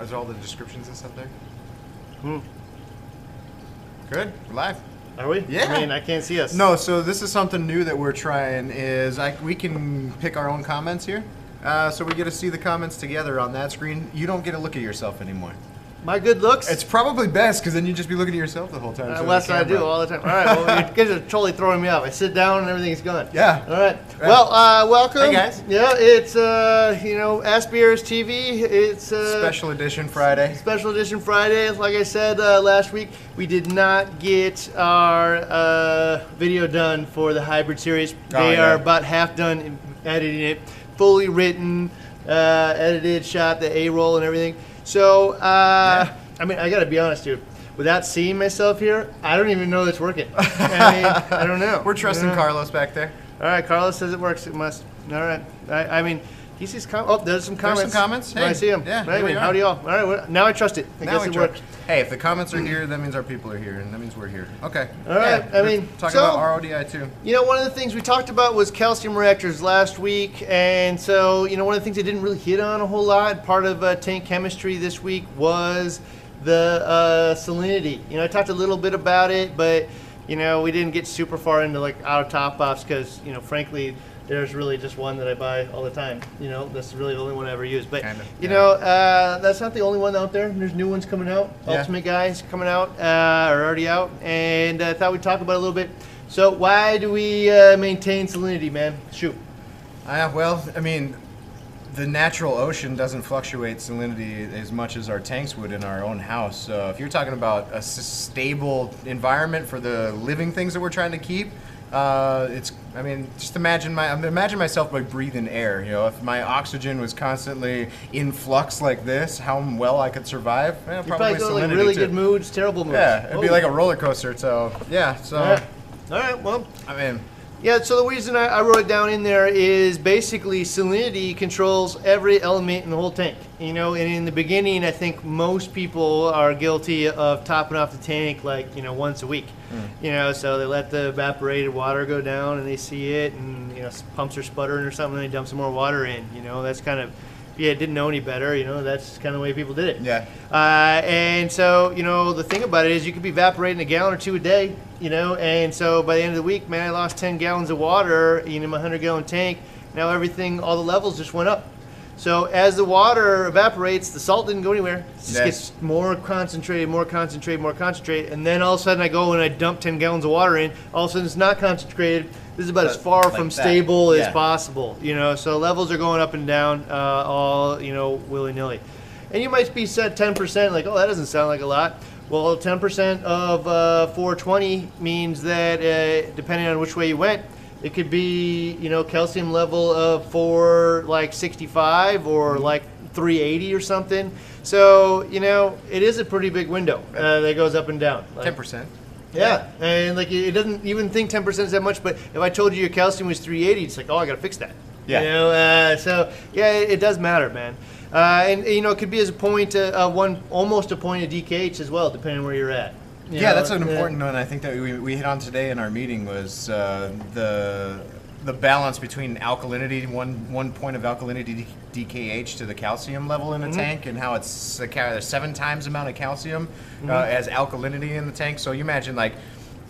Is all the descriptions and stuff there? Hmm. Good. We're live. Are we? Yeah. I mean, I can't see us. No, so this is something new that we're trying. Is I, we can pick our own comments here. Uh, so we get to see the comments together on that screen. You don't get to look at yourself anymore. My good looks. It's probably best because then you'd just be looking at yourself the whole time. Uh, so well, that's what I do all the time. All right, well, you guys are totally throwing me off. I sit down and everything's gone. Yeah. All right. Well, uh, welcome. Hey, guys. Yeah, it's uh, you know, AskBRS TV. It's uh, Special edition Friday. Special edition Friday. Like I said uh, last week, we did not get our uh, video done for the hybrid series. Oh, They yeah. are about half done editing it, fully written, uh, edited, shot, the A roll and everything. So, uh, I mean, I got to be honest, dude. Without seeing myself here, I don't even know it's working. I mean, I don't know. We're trusting Yeah. Carlos back there. All right, Carlos says it works. It must. All right. I, I mean, he sees com- Oh, there's some comments. There's some comments? Oh, I see them. yeah, Right, here we are. howdy y'all. All right, well, now I trust it. I Now guess we it try- works. Hey, if the comments are here, that means our people are here, and that means we're here. Okay. All right, I mean, talking so- about RODI too. You know, one of the things we talked about was calcium reactors last week, and so you know, one of the things I didn't really hit on a whole lot. Part of uh, tank chemistry this week was the uh, salinity. You know, I talked a little bit about it, but you know, we didn't get super far into like auto top offs because you know, frankly. There's really just one that I buy all the time. You know, that's really the only one I ever use. But Kinda, you yeah. know, uh, that's not the only one out there. There's new ones coming out. Yeah. Ultimate guys coming out uh, are already out, and I thought we'd talk about it a little bit. So why do we uh, maintain salinity, man? Shoot. Uh, well, I mean, the natural ocean doesn't fluctuate salinity as much as our tanks would in our own house. So if you're talking about a stable environment for the living things that we're trying to keep, uh, it's. I mean, just imagine my. Imagine myself by breathing air. You know, if my oxygen was constantly in flux like this, how well I could survive? Eh, You probably probably go like really too. good moods, terrible moods. Yeah, it'd be Oh. like a roller coaster. So yeah, so All right. All right. Well, I mean, yeah. So the reason I, I wrote it down in there is basically salinity controls every element in the whole tank. You know, and in the beginning, I think most people are guilty of topping off the tank like you know once a week. Mm. You know, so they let the evaporated water go down and they see it, and you know pumps are sputtering or something, and they dump some more water in. You know, that's kind of yeah, didn't know any better. You know, that's kind of the way people did it. yeah. Uh, and so, you know, the thing about it is you could be evaporating a gallon or two a day, you know, and so by the end of the week, man, I lost 10 gallons of water in my 100 gallon tank. Now everything, all the levels just went up. So as the water evaporates, the salt didn't go anywhere. It just Yeah. gets more concentrated, more concentrated, more concentrated. And then all of a sudden I go and I dump 10 gallons of water in. All of a sudden it's not concentrated. This is about as far like from that. stable as possible, you know. So levels are going up and down, uh, all, you know, willy nilly. And you might be set 10%, like, oh, that doesn't sound like a lot. Well, 10% of uh, 420 means that, uh, depending on which way you went, it could be, you know, calcium level of 4, like 65 or like 380 or something. So, you know, it is a pretty big window uh, that goes up and down. Like- Ten percent. Yeah, and like it doesn't even think 10% is that much, but if I told you your calcium was 380, it's like, oh, I gotta fix that. Yeah. You know, uh, so yeah, it, it does matter, man. Uh, and you know, it could be as a point, uh, uh, one almost a point of DKH as well, depending on where you're at. You Yeah, know, that's an important one. I think that we, we hit on today in our meeting was uh, the the balance between alkalinity, one one point of alkalinity DKH to the calcium level in a tank, and how it's a seven times amount of calcium uh, as alkalinity in the tank. So you imagine like.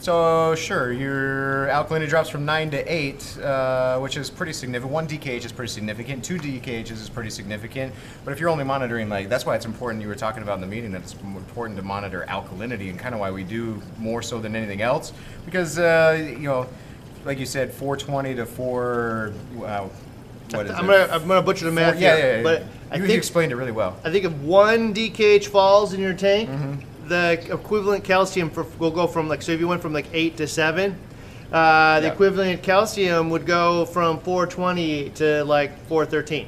So sure, your alkalinity drops from nine to eight, uh, which is pretty significant. One DKH is pretty significant. Two DKHs is pretty significant. But if you're only monitoring like that's why it's important. You were talking about in the meeting that it's important to monitor alkalinity and kind of why we do more so than anything else because uh, you know, like you said, 420 to four. Wow, what is I'm it? gonna I'm gonna butcher the math yeah, here, yeah, yeah. but I you, you think explained it really well. I think if one DKH falls in your tank, Mm-hmm. the equivalent calcium for, will go from like so if you went from like eight to seven, uh, the Yeah. equivalent calcium would go from 420 to like 413.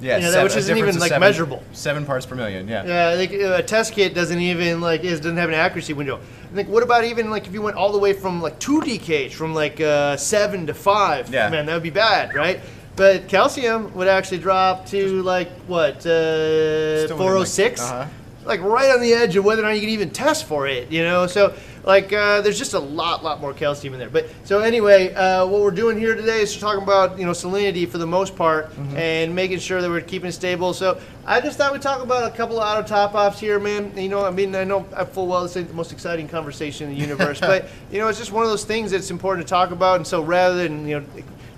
Yeah, You know, seven- which isn't even, like, seven- measurable. Seven parts per million. Yeah. Yeah, like a test kit doesn't even like is doesn't have an accuracy window. I think what about even like if you went all the way from like two DKH from like uh, seven to five? Yeah. man, that would be bad, right? But calcium would actually drop to like what uh, Still within, like- 406. uh-huh. Like right on the edge of whether or not you can even test for it. You know, so like uh, there's just a lot, lot more calcium in there. But so anyway, uh, what we're doing here today is talking about you know salinity for the most part and making sure that we're keeping it stable. So I just thought we'd talk about a couple of auto top offs here, man. You know, I mean, I know I full well this ain't the most exciting conversation in the universe, but you know, it's just one of those things that's important to talk about. And so rather than you know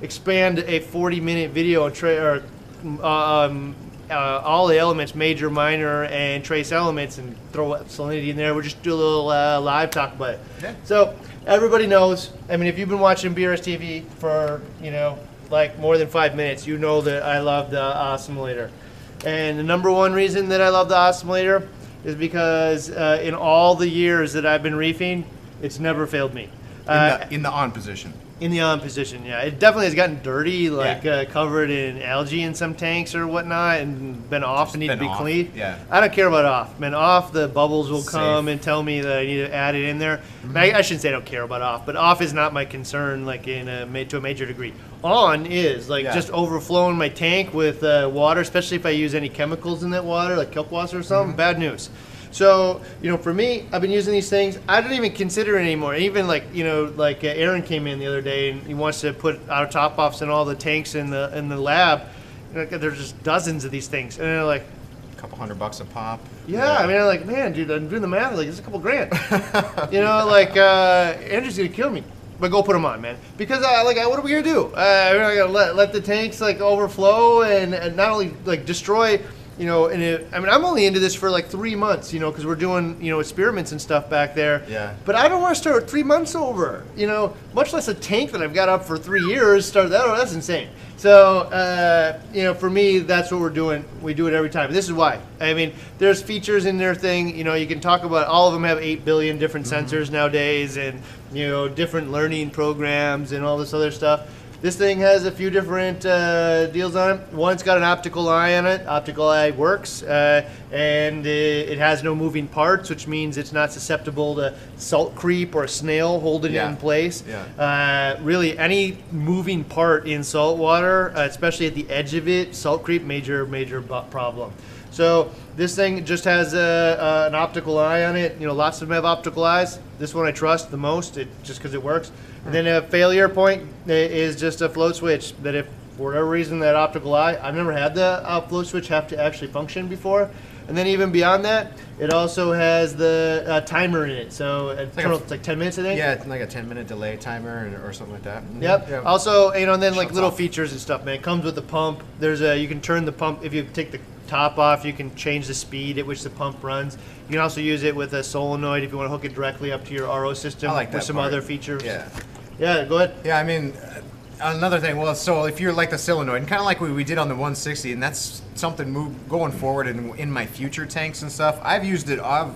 expand a 40 minute video on tra- or um, uh, all the elements, major, minor, and trace elements, and throw salinity in there. We'll just do a little uh, live talk about it. Yeah. So everybody knows. I mean, if you've been watching BRS TV for you know like more than five minutes, you know that I love the Osmolator. And the number one reason that I love the Osmolator is because uh, in all the years that I've been reefing, it's never failed me. In, Uh, the, in the on position. In the on position, yeah. It definitely has gotten dirty, like Yeah. uh, covered in algae in some tanks or whatnot, and been off and need to be off, cleaned. yeah. I don't care about off. Man, off, the bubbles will Safe. come and tell me that I need to add it in there. Mm-hmm. I, I shouldn't say I don't care about off, but off is not my concern, like in a, to a major degree. On is like Yeah. just overflowing my tank with uh, water, especially if I use any chemicals in that water, like kelp water or something. Mm-hmm. Bad news. So, you know, for me, I've been using these things. I don't even consider it anymore. Even like, you know, like uh, Aaron came in the other day and he wants to put auto top offs in all the tanks in the in the lab. Like, there's just dozens of these things, and they're like, A couple hundred bucks a pop. yeah. I mean, I'm like, man, dude, I'm doing the math. Like, it's a couple grand. you know, like uh, Andrew's gonna kill me. But go put them on, man. Because uh, like, what are we gonna do? Uh, we're not gonna let, let the tanks like overflow and, and not only like destroy. You know, and it, I mean, I'm only into this for like three months. You know, because we're doing you know experiments and stuff back there. Yeah. But I don't want to start three months over. You know, much less a tank that I've got up for three years. Start that. Oh, that's insane. So, uh, you know, for me, that's what we're doing. We do it every time. This is why. I mean, there's features in their thing. You know, you can talk about all of them have eight billion different sensors nowadays, and you know, different learning programs and all this other stuff. This thing has a few different uh, deals on it. One's got an optical eye on it. Optical eye works, uh, and it, it has no moving parts, which means it's not susceptible to salt creep or a snail holding Yeah. it in place. Yeah. Uh, really, any moving part in salt water, uh, especially at the edge of it, salt creep, major, major problem. So this thing just has a, uh, an optical eye on it. You know, lots of them have optical eyes. This one I trust the most, it, just because it works. And then a failure point is just a float switch that if for whatever reason that optical eye, I've never had the uh, float switch have to actually function before. And then even beyond that, it also has the uh, timer in it. So uh, like it's like 10 minutes, I think. Yeah, it's like a 10 minute delay timer or, or something like that. Mhm. Yep. Yeah. Also, you know, and then like Shuts little off. features and stuff, man. It comes with the pump. There's a you can turn the pump if you take the top off. You can change the speed at which the pump runs. You can also use it with a solenoid if you want to hook it directly up to your RO system I like with some part. other features. Yeah. Yeah. Go ahead. Yeah, I mean, uh, another thing. Well, so if you're like the solenoid, and kind of like what we did on the 160, and that's something move going forward in in my future tanks and stuff. I've used it. I've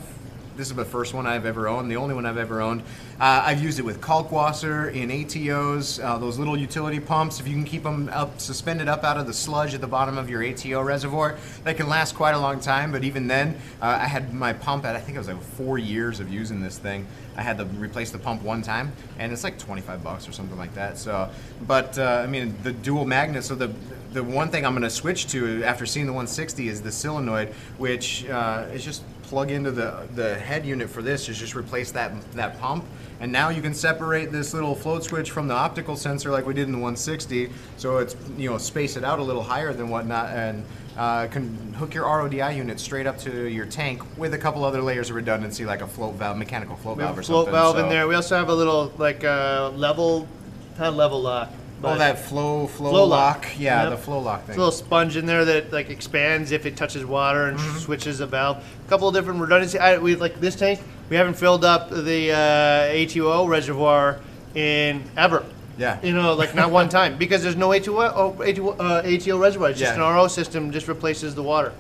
this is the first one I've ever owned, the only one I've ever owned. Uh, I've used it with Kalkwasser in ATOs, uh, those little utility pumps. If you can keep them up, suspended up out of the sludge at the bottom of your ATO reservoir, that can last quite a long time. But even then, uh, I had my pump at I think it was like four years of using this thing. I had to replace the pump one time, and it's like 25 bucks or something like that. So, but uh, I mean, the dual magnet. So the the one thing I'm going to switch to after seeing the 160 is the solenoid, which uh, is just plug into the the head unit for this. Is just replace that that pump, and now you can separate this little float switch from the optical sensor like we did in the 160. So it's you know space it out a little higher than whatnot and. Uh, can hook your RODI unit straight up to your tank with a couple other layers of redundancy, like a float valve, mechanical float valve or float something. valve in there. We also have a little like uh, level, kind of level lock. Oh, that flow flow, Flow lock. lock. Yeah, Yep. the flow lock It's thing. a little sponge in there that like expands if it touches water and Mm-hmm. switches a valve. A couple of different redundancy. I, we like this tank. We haven't filled up the uh, A2O reservoir in ever. Yeah. You know, like not one time because there's no A2O, oh, A2O, uh, ATO reservoir. It's just Yeah. an RO system, just replaces the water.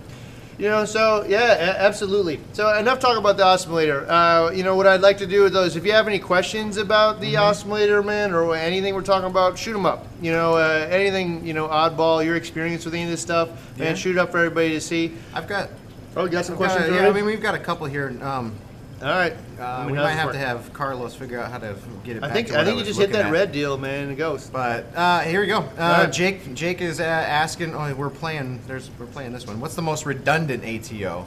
You know, so yeah, absolutely. So enough talk about the Osmolator. Uh, you know what I'd like to do with those. If you have any questions about the Mm-hmm. Osmolator, man, or anything we're talking about, shoot them up. You know, uh, anything you know, oddball, your experience with any of this stuff, Yeah. man, shoot it up for everybody to see. I've got. Oh, you got some I've got- questions? yeah, I mean, we've got a couple here. Um, All right. uh, we might have to have Carlos figure out how to get it. I back think to I think you was just hit looking that at. red deal, man. It goes. But uh, here we go. Uh, right. Jake Jake is uh, asking. Oh, we're playing. There's we're playing this one. What's the most redundant ATO?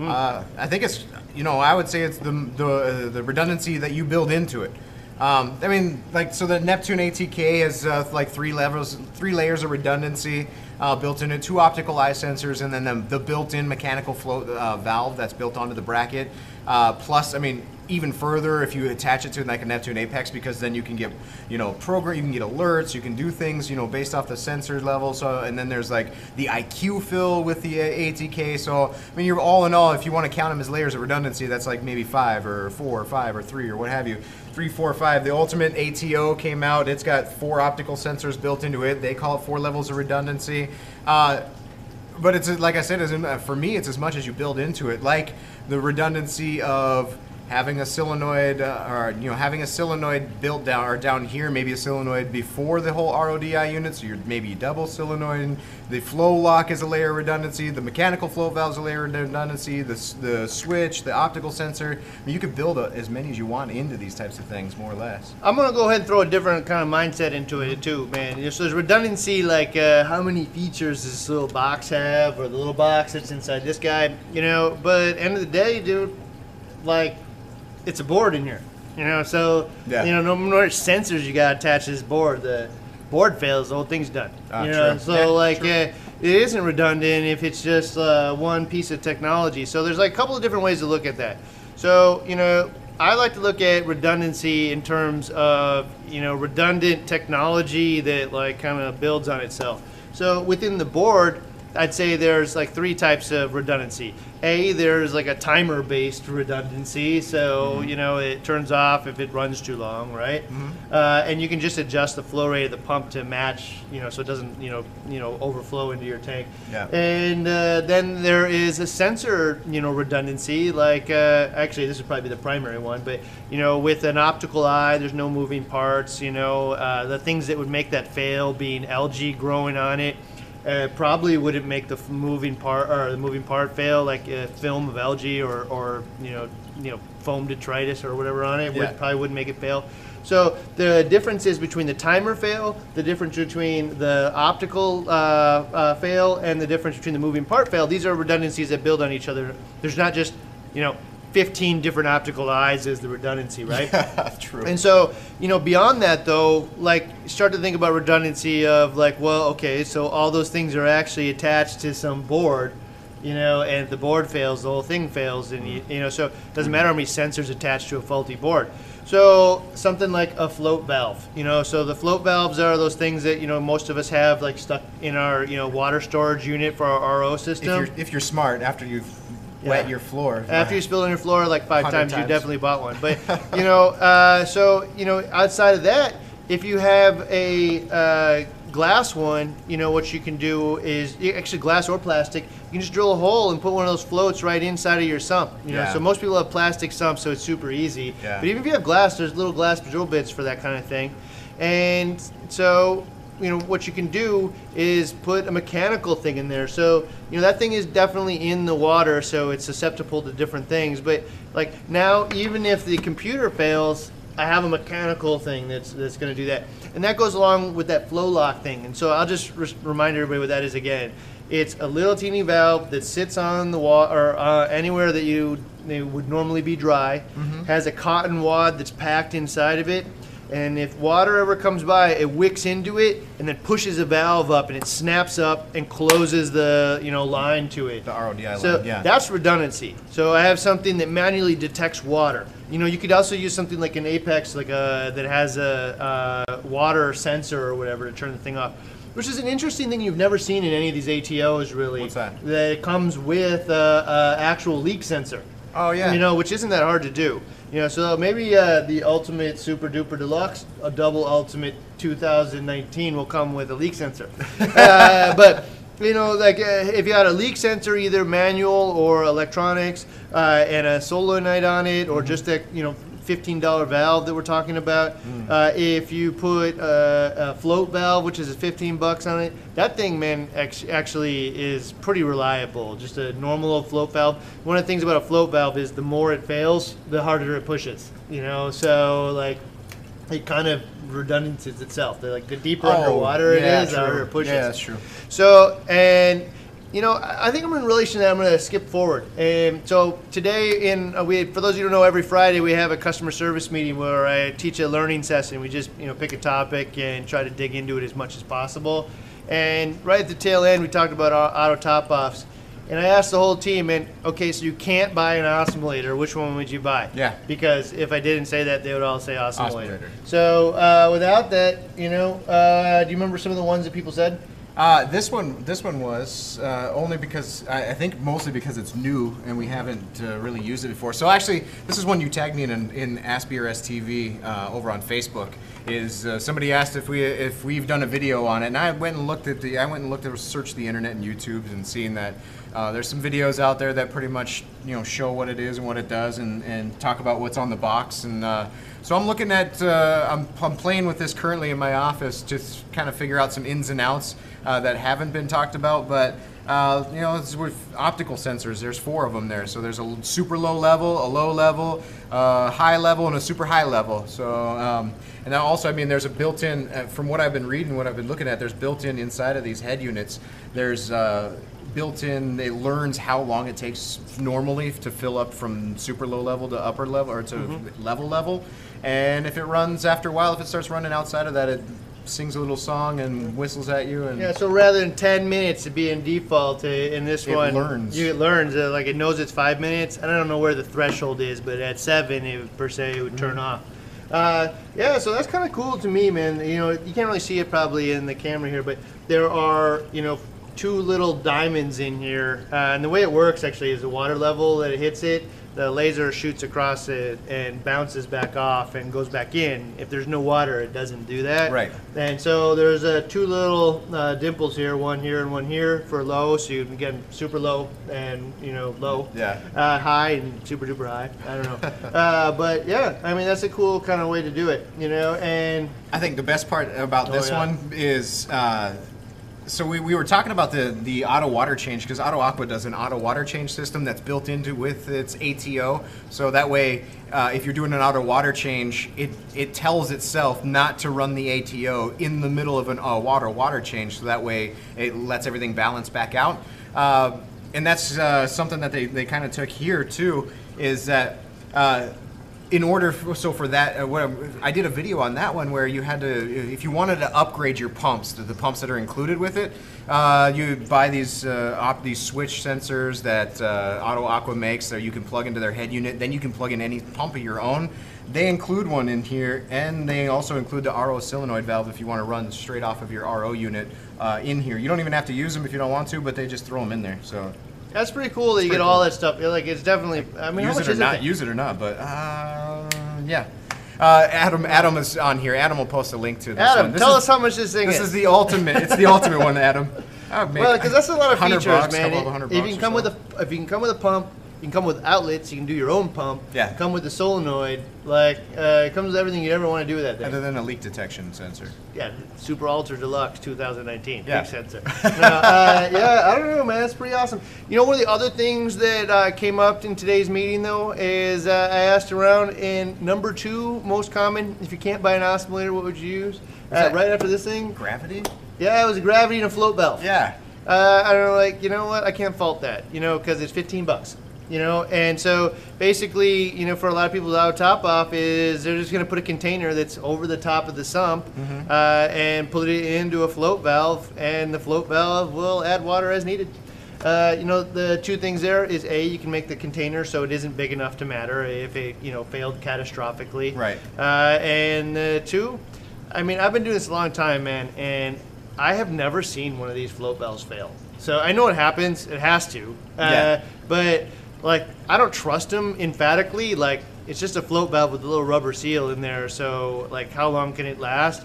Uh, I think it's you know I would say it's the the, uh, the redundancy that you build into it. Um, I mean, like so the Neptune ATK has uh, like three levels, three layers of redundancy uh, built into two optical eye sensors, and then the, the built-in mechanical float uh, valve that's built onto the bracket. Uh, plus, I mean, even further if you attach it to like a Neptune Apex because then you can get, you know, program, you can get alerts, you can do things, you know, based off the sensor level. So and then there's like the IQ fill with the uh, ATK. So I mean, you're all in all, if you want to count them as layers of redundancy, that's like maybe five or four or five or three or what have you. Three, four, five. The ultimate ATO came out. It's got four optical sensors built into it. They call it four levels of redundancy. Uh, but it's like I said, for me, it's as much as you build into it, like the redundancy of having a solenoid uh, or you know having a solenoid built down or down here maybe a solenoid before the whole RODI unit so you're maybe double solenoid the flow lock is a layer of redundancy the mechanical flow valve is a layer of redundancy the, the switch the optical sensor I mean, you could build a, as many as you want into these types of things more or less I'm gonna go ahead and throw a different kind of mindset into it too, man. So there's redundancy, like uh, how many features does this little box have, or the little box that's inside this guy, you know. But end of the day, dude, like it's a board in here, you know. So Yeah. you know, no more sensors you got attached to this board. The board fails, the whole thing's done. Ah, you know, true. so Yeah, like uh, it isn't redundant if it's just uh, one piece of technology. So there's like a couple of different ways to look at that. So you know, I like to look at redundancy in terms of you know redundant technology that like kind of builds on itself. So within the board, I'd say there's like three types of redundancy. A, there's like a timer based redundancy, so you know it turns off if it runs too long, right? Uh, and you can just adjust the flow rate of the pump to match, you know, so it doesn't you know you know overflow into your tank. Yeah. And uh, then there is a sensor, you know, redundancy. Like uh, actually, this would probably be the primary one, but you know, with an optical eye, there's no moving parts. You know, uh, the things that would make that fail, being algae growing on it, uh, probably wouldn't make the moving part or the moving part fail, like a film of algae or, or you know, you know, foam detritus or whatever on it Yeah. would probably wouldn't make it fail. So the difference is between the timer fail, the difference between the optical uh, uh, fail, and the difference between the moving part fail. These are redundancies that build on each other. There's not just you know 15 different optical eyes is the redundancy, right? true And so, you know, beyond that though, like start to think about redundancy of like, well, okay, so all those things are actually attached to some board, you know, and if the board fails, the whole thing fails, and you, you know, so it doesn't matter how many sensors attached to a faulty board. So something like a float valve, you know, so the float valves are those things that you know most of us have like stuck in our you know water storage unit for our RO if system. you're if you're smart after you've Yeah. Wet your floor After you spill on your floor like five 100 times, you definitely bought one. But you know, uh, so you know, outside of that, if you have a uh, glass one, you know what you can do is actually glass or plastic. You can just drill a hole and put one of those floats right inside of your sump. You know, Yeah. so most people have plastic sumps, so it's super easy. Yeah. But even if you have glass, there's little glass drill bits for that kind of thing, and so you know what you can do is put a mechanical thing in there. So you know that thing is definitely in the water so it's susceptible to different things. But like now even if the computer fails i have a mechanical thing that's that's going to do that. And that goes along with that flow lock thing. And so i'll just re- remind everybody what that is again. It's a little teeny valve that sits on the wall or uh, anywhere that you would normally be dry. Has a cotton wad that's packed inside of it and if water ever comes by, it wicks into it and then pushes a valve up, and it snaps up and closes the you know line to it. the RODI So line yeah that's redundancy. So I have something that manually detects water. You know, you could also use something like an Apex, like a that has a, uh water sensor or whatever to turn the thing off. Which is an interesting thing you've never seen in any of these ATOs, really. What's that? That it comes with a, a actual leak sensor. oh yeah You know, which isn't that hard to do. You know, so maybe uh, the Ultimate Super Duper Deluxe, a double Ultimate 2019 will come with a leak sensor. uh, but you know, like uh, if you had a leak sensor, either manual or electronics, uh, and a solenoid on it, or just a you know. $15 valve that we're talking about. Uh, if you put a, a float valve, which is 15 bucks on it, that thing, man, act- actually is pretty reliable. Just a normal old float valve. One of the things about a float valve is the more it fails, the harder it pushes. You know, so like it kind of redundancies itself. They're like the deeper Oh, underwater yeah, it is, the harder it pushes. yeah that's true So, and you know, I think I'm in relation to that. I'm going to skip forward. Um, so today, in uh, we for those of you who don't know, every Friday we have a customer service meeting where I teach a learning session. We just you know pick a topic and try to dig into it as much as possible. And right at the tail end, we talked about au- auto top offs. And I asked the whole team, and okay, so you can't buy an Osmolator. Which one would you buy? Yeah. Because if I didn't say that, they would all say Osmolator. Osmolator. So uh, without that, you know, uh, do you remember some of the ones that people said? Uh, this one, this one was uh, only because I, I think mostly because it's new and we haven't uh, really used it before. So actually, this is one you tagged me in in, in STV uh, over on Facebook. Is uh, somebody asked if we if we've done a video on it, and I went and looked at the I went and looked at searched the internet and YouTube and seeing that uh, there's some videos out there that pretty much you know show what it is and what it does and, and talk about what's on the box and. Uh, so I'm looking at, uh, I'm, I'm playing with this currently in my office to kind of figure out some ins and outs uh, that haven't been talked about. But uh, you know, it's with optical sensors. There's four of them there. So there's a super low level, a low level, uh, high level, and a super high level. So um, and then also, I mean, there's a built-in. From what I've been reading, what I've been looking at, there's built-in inside of these head units. There's uh, built-in. It learns how long it takes normally to fill up from super low level to upper level or to level level. And if it runs after a while, if it starts running outside of that, it sings a little song and whistles at you. And Yeah, so rather than 10 minutes to be in default, uh, in this It one, learns. you it learns uh, like it knows it's five minutes. I don't know where the threshold is, but at seven, it per se it would turn off. Uh, yeah, so that's kind of cool to me, man. You know, you can't really see it probably in the camera here, but there are you know two little diamonds in here, uh, and the way it works actually is the water level that it hits it. The laser shoots across it and bounces back off and goes back in. If there's no water, it doesn't do that. Right. And so there's uh, two little uh, dimples here, one here and one here for low. So you can get super low and you know low. Yeah. Uh, high and super duper high. I don't know. uh, but yeah, I mean that's a cool kind of way to do it, you know. And I think the best part about Oh, this yeah. one is uh, so we, we were talking about the, the auto water change because Auto Aqua does an auto water change system that's built into with its ATO. So that way, uh, if you're doing an auto water change, it, it tells itself not to run the ATO in the middle of an uh, water water change. So that way, it lets everything balance back out. Uh, and that's uh, something that they, they kind of took here too. Is that uh, in order for, so for that uh, what I did a video on that one where you had to if you wanted to upgrade your pumps the, the pumps that are included with it uh, you buy these uh, op, these switch sensors that uh, Auto Aqua makes that you can plug into their head unit. Then you can plug in any pump of your own. They include one in here and they also include the RO solenoid valve if you want to run straight off of your RO unit uh, in here. You don't even have to use them if you don't want to but they just throw them in there so that's pretty cool that you get all that stuff. Like it's definitely. I mean, use it or not, it? use it or not, but uh, yeah. Uh, Adam, Adam is on here. Adam will post a link to this Adam, one. This tell is, us how much this thing This is. This is the ultimate. It's the ultimate one, Adam. Make well, because that's a lot of features, bucks, man. of if you can come with a, if you can come with a pump, you can come with outlets. You can do your own pump. Yeah. Come with the solenoid. Like uh, it comes with everything you ever want to do with that thing. other than a leak detection sensor. Yeah, Super Ultra Deluxe 2019. Yeah. Big sensor. no, uh, yeah, I don't know, man. It's pretty awesome. You know, one of the other things that uh, came up in today's meeting, though, is uh, I asked around, and number two most common, if you can't buy an Osmolator, what would you use? Uh, that? right after this thing? Gravity? Yeah, it was a gravity and a float valve. Yeah. Uh, I don't know, like, you know what? I can't fault that, you know, because it's 15 bucks. You know, and so basically, you know, for a lot of people, the auto top off is they're just going to put a container that's over the top of the sump uh, and put it into a float valve, and the float valve will add water as needed. Uh, you know, the two things there is a you can make the container so it isn't big enough to matter if it you know failed catastrophically. Right. Uh, and uh, two, I mean, I've been doing this a long time, man, and I have never seen one of these float valves fail. So I know it happens; it has to. Uh, Yeah. But like, I don't trust them emphatically. Like, it's just a float valve with a little rubber seal in there. So like, how long can it last?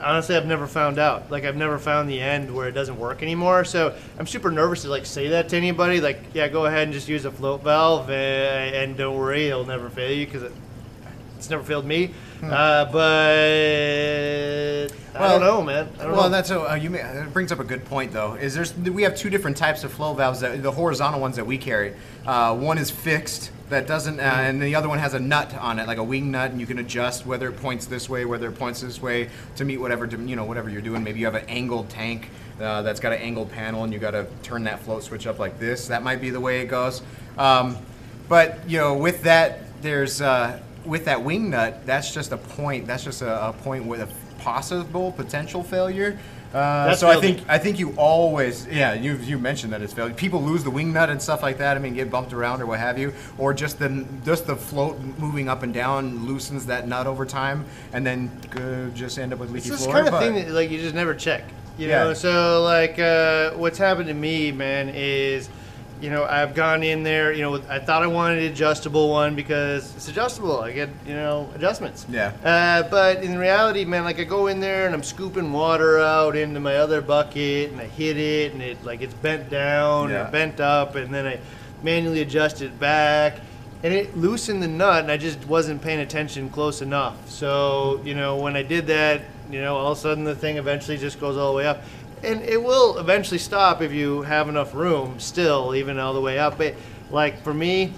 honestly i've never found out like i've never found the end where it doesn't work anymore so i'm super nervous to like say that to anybody like yeah go ahead and just use a float valve and, and don't worry it'll never fail you because it, it's never failed me Uh, but I Well, don't know, man. I don't Well, know. that's a, uh, you ma- that brings up a good point though. Is there's we have two different types of flow valves that the horizontal ones that we carry. Uh, one is fixed that doesn't, uh, and the other one has a nut on it, like a wing nut, and you can adjust whether it points this way, whether it points this way to meet whatever you know whatever you're doing. Maybe you have an angled tank uh, that's got an angled panel, and you got to turn that float switch up like this. That might be the way it goes. Um, but you know, with that, there's uh, with that wing nut. That's just a point. That's just a, a point with a possible potential failure. Uh, so I think I think you always yeah you you mentioned that it's failure. People lose the wing nut and stuff like that. I mean, get bumped around or what have you, or just the just the float moving up and down loosens that nut over time, and then uh, just end up with leaky It's this floor. kind of thing that like you just never check. You Yeah. know, so like uh, what's happened to me, man, is you know I've gone in there. You know, I thought I wanted an adjustable one because it's adjustable. I get you know adjustments. Yeah. Uh, but in reality, man, like I go in there and I'm scooping water out into my other bucket and I hit it and it like it's bent down Yeah. or bent up and then I manually adjust it back and it loosened the nut and I just wasn't paying attention close enough. So, you know, when I did that, you know, all of a sudden the thing eventually just goes all the way up. And it will eventually stop if you have enough room still, even all the way up. But like for me,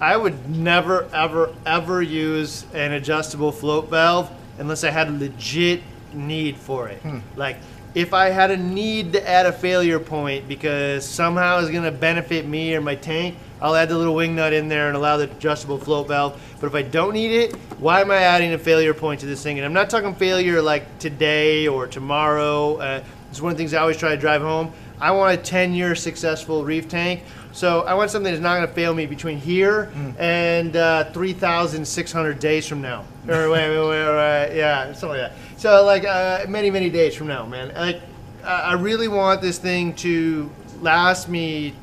I would never, ever, ever use an adjustable float valve unless I had a legit need for it. Hmm. Like, if I had a need to add a failure point because somehow it's going to benefit me or my tank, I'll add the little wing nut in there and allow the adjustable float valve. But if I don't need it, why am I adding a failure point to this thing? And I'm not talking failure like today or tomorrow. Uh, it's one of the things I always try to drive home. I want a 10 year successful reef tank. So I want something that's not going to fail me between here and uh, 3,600 days from now. Or wait, wait, wait, wait, yeah, something like that. So like uh, many, many days from now, man. Like I I really want this thing to last me,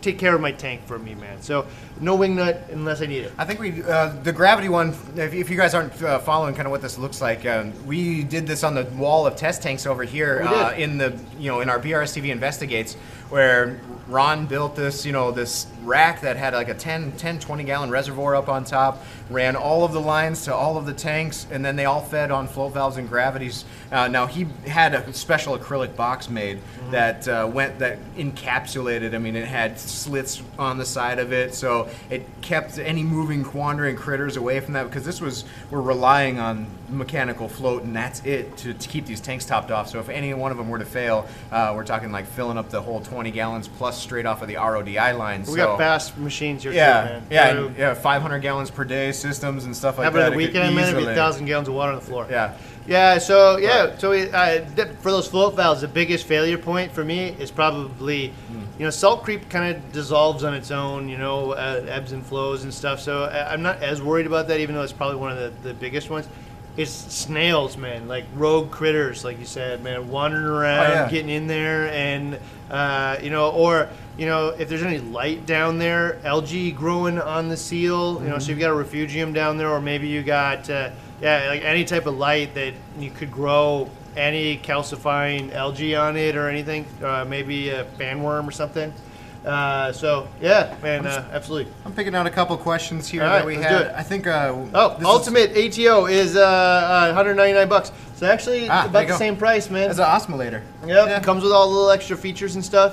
take care of my tank for me, man. So no wing nut unless I need it. I think we uh, the gravity one. If, if you guys aren't uh, following, kind of what this looks like, um, we did this on the wall of test tanks over here uh, in the you know in our BRSTV investigates, where Ron built this you know this rack that had like a 10, 10 20 gallon reservoir up on top, ran all of the lines to all of the tanks, and then they all fed on float valves and gravities. Uh, now he had a special acrylic box made that uh, went that encapsulated. I mean, it had slits on the side of it, so it kept any moving, wandering critters away from that. Because this was we're relying on mechanical float, and that's it to, to keep these tanks topped off. So if any one of them were to fail, uh, we're talking like filling up the whole 20 gallons plus straight off of the RODI lines. We so, got fast machines here, yeah, man. yeah, and, yeah, 500 gallons per day systems and stuff like that. at the weekend, man. It'd be a thousand gallons of water on the floor. Yeah. Yeah, so yeah, so it, uh, for those float valves, the biggest failure point for me is probably, you know, salt creep kind of dissolves on its own, you know, uh, ebbs and flows and stuff. So I- I'm not as worried about that, even though it's probably one of the, the biggest ones. It's snails, man, like rogue critters, like you said, man, wandering around, yeah. getting in there, and uh, you know, or you know, if there's any light down there, algae growing on the seal, you know, so you've got a refugium down there, or maybe you got, uh, yeah, like any type of light that you could grow any calcifying algae on it or anything, uh, maybe a fanworm or something. Uh, so yeah, man, uh, absolutely. I'm picking out a couple questions here right, that we had. I think. Uh, Oh, this is- ultimate ATO is uh, uh, 199 bucks. So actually Ah, about the go. same price, man. As an osmolator. Yep, Yeah. comes with all the little extra features and stuff.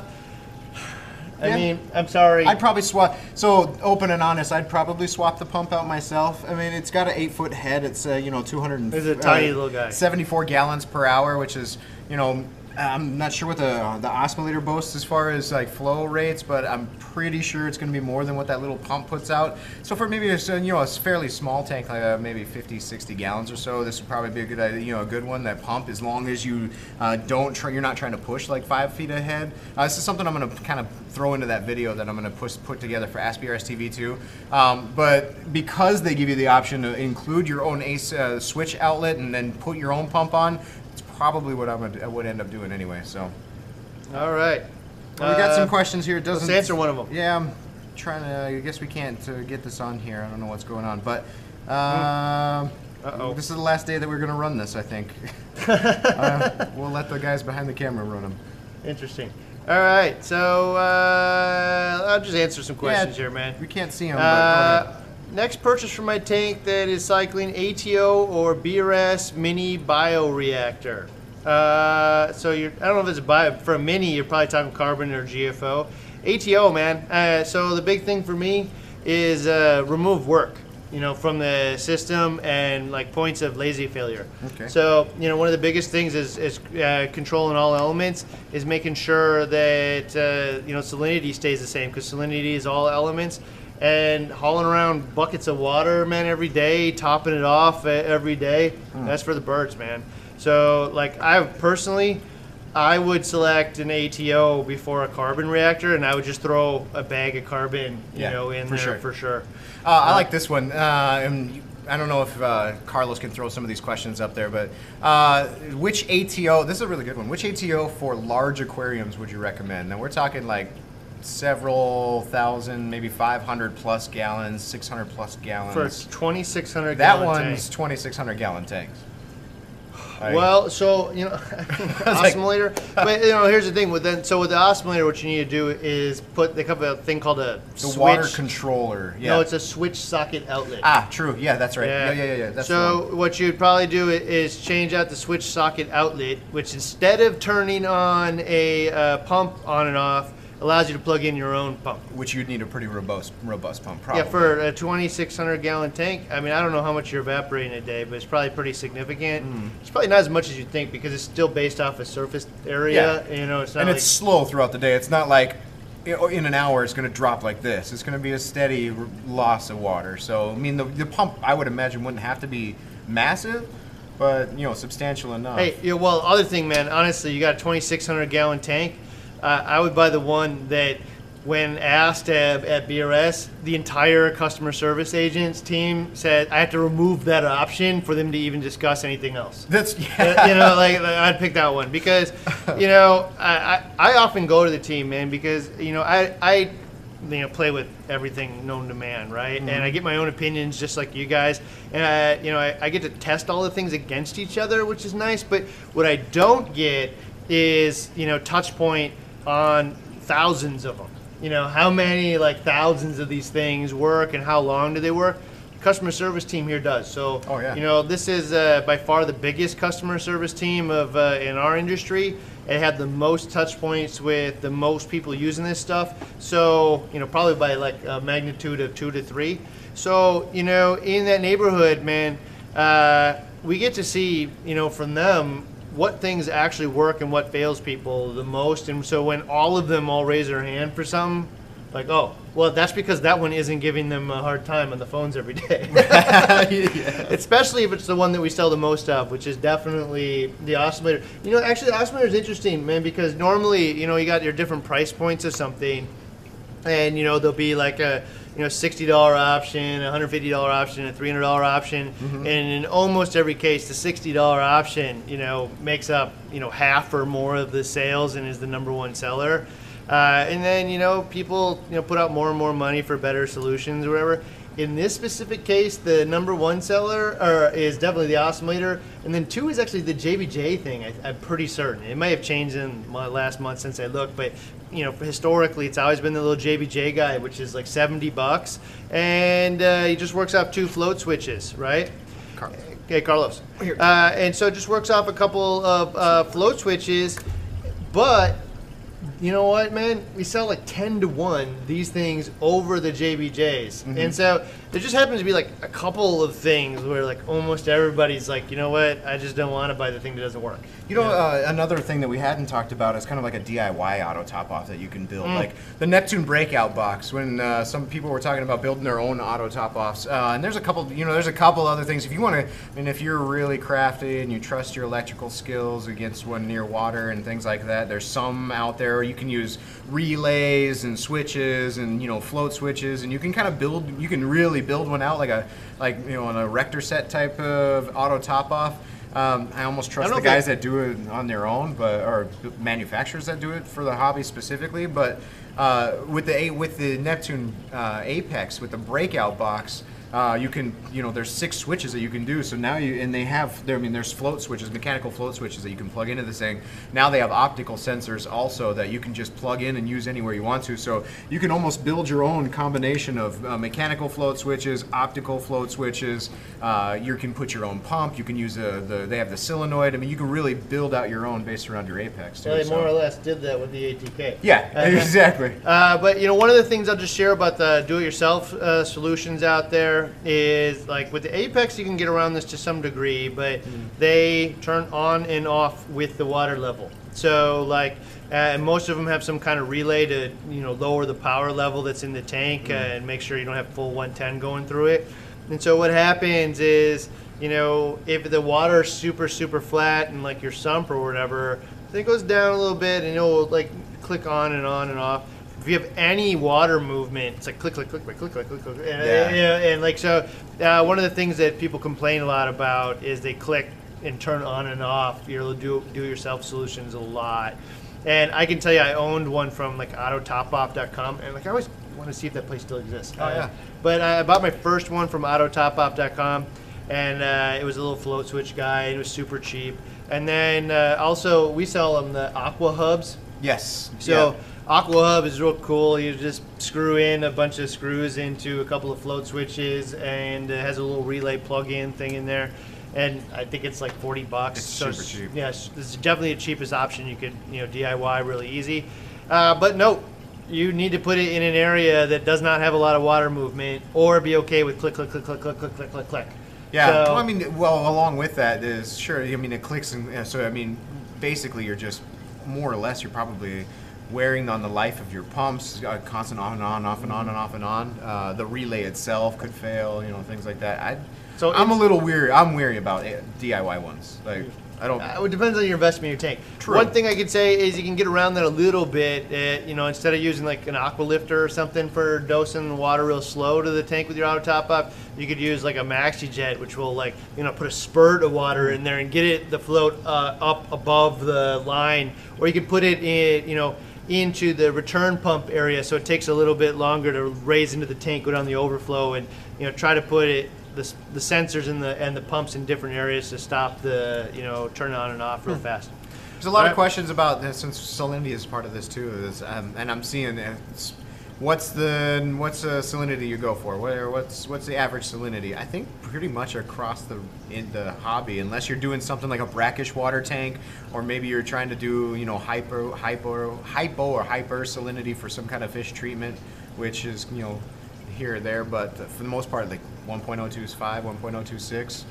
I Yeah. mean, I'm sorry. I'd probably swap. So open and honest, I'd probably swap the pump out myself. I mean, it's got an eight foot head. It's uh, you know 200. and- It's a tiny little guy. 74 gallons per hour, which is you know. I'm not sure what the the osmolator boasts as far as like flow rates, but I'm pretty sure it's going to be more than what that little pump puts out. So for maybe a you know a fairly small tank, like uh, maybe 50, 60 gallons or so, this would probably be a good idea. You know, a good one that pump as long as you uh, don't try, you're not trying to push like five feet ahead. Uh, this is something I'm going to kind of throw into that video that I'm going to push put together for AskBRS TV too. Um, but because they give you the option to include your own ace uh, switch outlet and then put your own pump on, probably what I would, I would end up doing anyway. So all right. well, we got some Uh, questions here. It doesn't Let's answer one of them. yeah, I'm trying to. I guess we can't uh, get this on here. I don't know what's going on, but um, Uh-oh. this is the last day that we're going to run this. I think uh, we'll let the guys behind the camera run them. Interesting. All right, so uh, I'll just answer some questions here, man. We can't see them. Uh, next purchase for my tank that is cycling ATO or BRS mini bioreactor. Uh, so you're, I don't know if it's a bio, for a mini, you're probably talking carbon or GFO. ATO, man. Uh, so the big thing for me is uh, remove work, you know, from the system and like points of lazy failure. Okay. So you know, one of the biggest things is, is uh, controlling all elements is making sure that uh, you know salinity stays the same because salinity is all elements. And hauling around buckets of water, man, every day, topping it off uh, every day, that's for the birds, man. So, like, I personally, I would select an ATO before a carbon reactor, and I would just throw a bag of carbon, you Yeah, know, in for there sure. for sure. Uh, I like this one. Uh, and I don't know if uh, Carlos can throw some of these questions up there, but uh, which ATO? This is a really good one. Which ATO for large aquariums would you recommend? Now we're talking like several thousand, maybe 500 plus gallons, 600 plus For a gallons. 2,600 that gallon one's tank. 2,600 gallon tanks. Like, Well, so you know, like- but you know, here's the thing with then. So with the Osmolator, what you need to do is put they have a thing called a the switch. water controller. Yeah. No, it's a switch socket outlet. ah, true. Yeah, that's right. Yeah, yeah, yeah. yeah. That's the so one. what you'd probably do i- is change out the switch socket outlet, which instead of turning on a uh, pump on and off, allows you to plug in your own pump. which you'd need a pretty robust, robust pump. Probably. Yeah, for a 2,600 gallon tank. I mean, I don't know how much you're evaporating a day, but it's probably pretty significant. Hmm. It's probably not as much as you think because it's still based off a surface area. Yeah. You know, it's not and like it's slow throughout the day. It's not like in an hour it's going to drop like this. It's going to be a steady loss of water. So I mean, the, the pump I would imagine wouldn't have to be massive, but you know, substantial enough. Hey, yeah, well, other thing, man. Honestly, you got a 2,600 gallon tank. Uh, I would buy the one that, when asked at, at BRS, the entire customer service agents team said I have to remove that option for them to even discuss anything else. That's yeah. you know, like, like, I'd pick that one because, you know, I, I, I often go to the team, man, because you know I I you know play with everything known to man, right? And I get my own opinions just like you guys, and I you know I, I get to test all the things against each other, which is nice. But what I don't get is you know touch point on thousands of them. You know how many like thousands of these things work and how long do they work? The Customer service team here does. So Oh, yeah. you know this is uh, by far the biggest customer service team of uh, in our industry. It had the most touch points with the most people using this stuff. So you know probably by like a magnitude of two to three. So you know in that neighborhood, man, uh, we get to see you know from them what things actually work and what fails people the most. And so when all of them all raise their hand for something, like oh well that's because that one isn't giving them a hard time on the phones every day. Especially if it's the one that we sell the most of, which is definitely the Osmolator. You know, actually, the Osmolator is interesting, man, because normally, you know, you got your different price points of something, and you know, there'll be like a you know sixty dollar option, hundred fifty dollar option, a three hundred dollar option, and in almost every case, the sixty dollar option, you know, makes up you know half or more of the sales and is the number one seller. Uh, and then you know people you know put out more and more money for better solutions or whatever. In this specific case, the number one seller or is definitely the Osmolator, and then two is actually the JBJ thing. I, I'm pretty certain it may have changed in my last month since I looked, but you know historically it's always been the little JBJ guy, which is like 70 bucks, and uh, he just works off two float switches, right? Carlos. Okay, Carlos. Uh, and so it just works off a couple of uh, float switches, but you know what, man? We sell like 10 to 1 these things over the JBJs. Mm-hmm. And so there just happens to be like a couple of things where like almost everybody's like, you know what? I just don't want to buy the thing that doesn't work. You know, uh, another thing that we hadn't talked about is kind of like a DIY auto top off that you can Mm. build, like the Neptune breakout box. When uh, some people were talking about building their own auto top offs, uh, and there's a couple, you know, there's a couple other things. If you want to, I mean, if you're really crafty and you trust your electrical skills against one near water and things like that, there's some out there. You can use relays and switches and you know float switches, and you can kind of build. You can really build one out like a like you know an erector set type of auto top off. Um, I almost trust know the guys that do it on their own, but or manufacturers that do it for the hobby specifically. But uh, with the with the Neptune uh, Apex with the breakout box, uh, you can, you know, there's six switches that you can do. So now you, and they have, there, I mean, there's float switches, mechanical float switches that you can plug into this thing. Now they have optical sensors also that you can just plug in and use anywhere you want to. So you can almost build your own combination of uh, mechanical float switches, optical float switches. Uh, you can put your own pump. You can use the, the, they have the solenoid. I mean, you can really build out your own based around your Apex. Too, Well, they so. more or less did that with the ATK. Yeah, exactly. Uh, but you know, one of the things I'll just share about the do-it-yourself uh, solutions out there is like with the Apex, you can get around this to some degree, but they turn on and off with the water level. So like, uh, and most of them have some kind of relay to you know lower the power level that's in the tank uh, and make sure you don't have full 110 going through it. And so what happens is, you know, if the water's super super flat and like your sump or whatever, then it goes down a little bit and it'll like click on and on and off. If you have any water movement, it's like click, click, click, click, click, click, click, click. And, Yeah. yeah, and like so, uh, one of the things that people complain a lot about is they click and turn on and off your do do yourself solutions a lot. And I can tell you, I owned one from like AutoTopOff.com, and like I always want to see if that place still exists. Oh, yeah. But I bought my first one from AutoTopOff.com, and uh, it was a little float switch guy. It was super cheap. And then uh, also we sell them the Aqua Hubs. Yes. So yeah. Aqua Hub is real cool. You just screw in a bunch of screws into a couple of float switches, and it has a little relay plug-in thing in there. And I think it's like forty bucks. It's so super cheap. Yeah, this is definitely the cheapest option you could you know DIY really easy. Uh, but no, you need to put it in an area that does not have a lot of water movement, or be okay with click click click click click click click click click. Yeah, So- well, I mean, well, along with that is sure. I mean, it clicks, and so I mean, basically, you're just more or less, you're probably wearing on the life of your pumps, uh, constant on and on, off and on and off and on. Uh, the relay itself could fail, you know, things like that. I, So I'm a little weary. I'm weary about it, DIY ones. Like, I don't. Uh, it depends on your investment in your tank. True. One thing I could say is you can get around that a little bit. Uh, you know, instead of using like an aqua lifter or something for dosing water real slow to the tank with your auto top up, you could use like a maxi jet, which will like you know put a spurt of water in there and get it the float uh, up above the line, or you could put it in you know into the return pump area, so it takes a little bit longer to raise into the tank, go down the overflow, and you know try to put it the, the sensors and the and the pumps in different areas to stop the you know turn on and off real fast. There's a lot of questions about this since salinity is part of this too. Is, um, and I'm seeing it's, what's the what's the salinity you go for? What, what's what's the average salinity? I think pretty much across the in the hobby, unless you're doing something like a brackish water tank, or maybe you're trying to do you know hypo hypo hypo or hyper salinity for some kind of fish treatment, which is you know here or there. But for the most part, like 1.025, 1.026.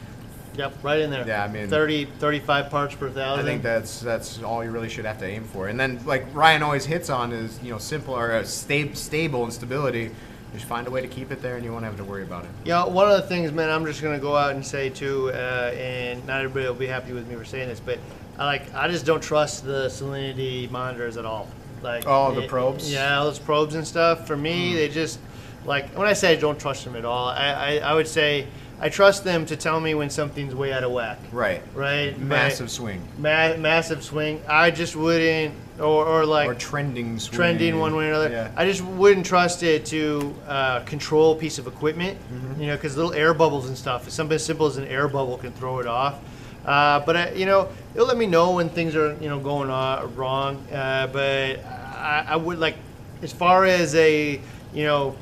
Yep, right in there. Yeah, I mean- 30, 35 parts per thousand. I think that's that's all you really should have to aim for. And then like Ryan always hits on is you know simple or uh, sta- stable and stability. Just find a way to keep it there, and you won't have to worry about it. Yeah, one of the things, man, I'm just gonna go out and say too, uh, and not everybody will be happy with me for saying this, but I like I just don't trust the salinity monitors at all. Like Oh, the it- probes? Yeah, all those probes and stuff. For me, they just like when I say I don't trust them at all, I, I, I would say I trust them to tell me when something's way out of whack. Right. Right. Massive swing Ma- massive swing. I just wouldn't, or, or like or trending swing. trending one way or another. Yeah. I just wouldn't trust it to uh, control a piece of equipment, Mm-hmm. you know, because little air bubbles and stuff. Something as simple as an air bubble can throw it off. Uh, but I, you know, it'll let me know when things are you know going on wrong. Uh, but I, I would like, as far as a you know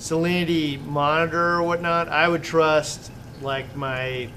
salinity monitor or whatnot, I would trust like my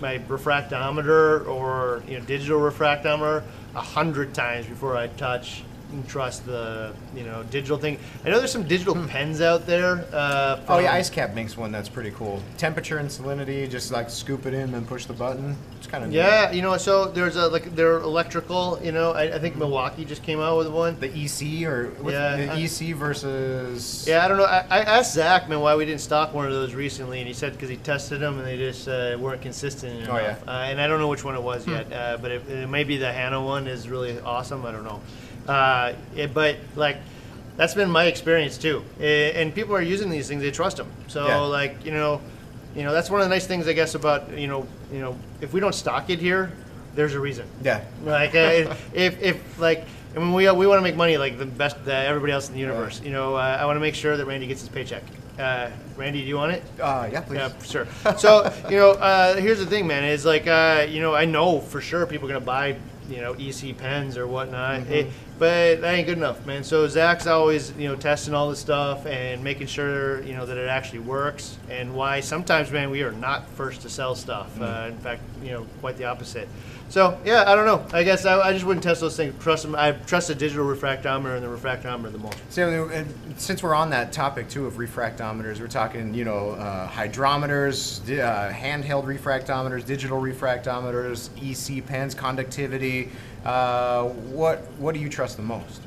my refractometer or you know digital refractometer a hundred times before I touch trust the you know digital thing. I know there's some digital pens out there. Uh, Oh yeah, from- Ice Cap makes one that's pretty cool. Temperature and salinity, just like scoop it in and push the button. It's kind of Yeah, you know, so there's a like they're electrical. You know, I, I think Milwaukee just came out with one. The EC or Yeah, the I- EC versus Yeah, I don't know. I, I asked Zach, man, why we didn't stock one of those recently, and he said because he tested them and they just uh, weren't consistent enough. Oh, yeah. Uh, and I don't know which one it was yet, uh, but it, it may be the Hanna one is really awesome. I don't know. Uh, it, but like, that's been my experience too. Eh, And people are using these things; they trust them. So Yeah. like, you know, you know, that's one of the nice things I guess about you know, you know, if we don't stock it here, there's a reason. yeah. Like uh, if, if like I mean we we want to make money like the best that everybody else in the universe. You know, uh, I want to make sure that Randy gets his paycheck. Uh, Randy, do you want it? Uh, yeah, please. Yeah, sure. So, you know, uh, here's the thing, man. Is like, uh, you know, I know for sure people are gonna buy, you know, EC pens or whatnot, Mm-hmm. eh, but that ain't good enough, man. So Zach's always, you know, testing all this stuff and making sure, you know, that it actually works. And why sometimes, man, we are not first to sell stuff. Mm. Uh, in fact, you know, quite the opposite. So yeah, I don't know. I guess I, I just wouldn't test those things. Trust them. I trust the digital refractometer and the refractometer the most. So, since we're on that topic too of refractometers, we're talking, you know, uh, hydrometers, di- uh, handheld refractometers, digital refractometers, EC pens, conductivity. Uh, what what do you trust the most?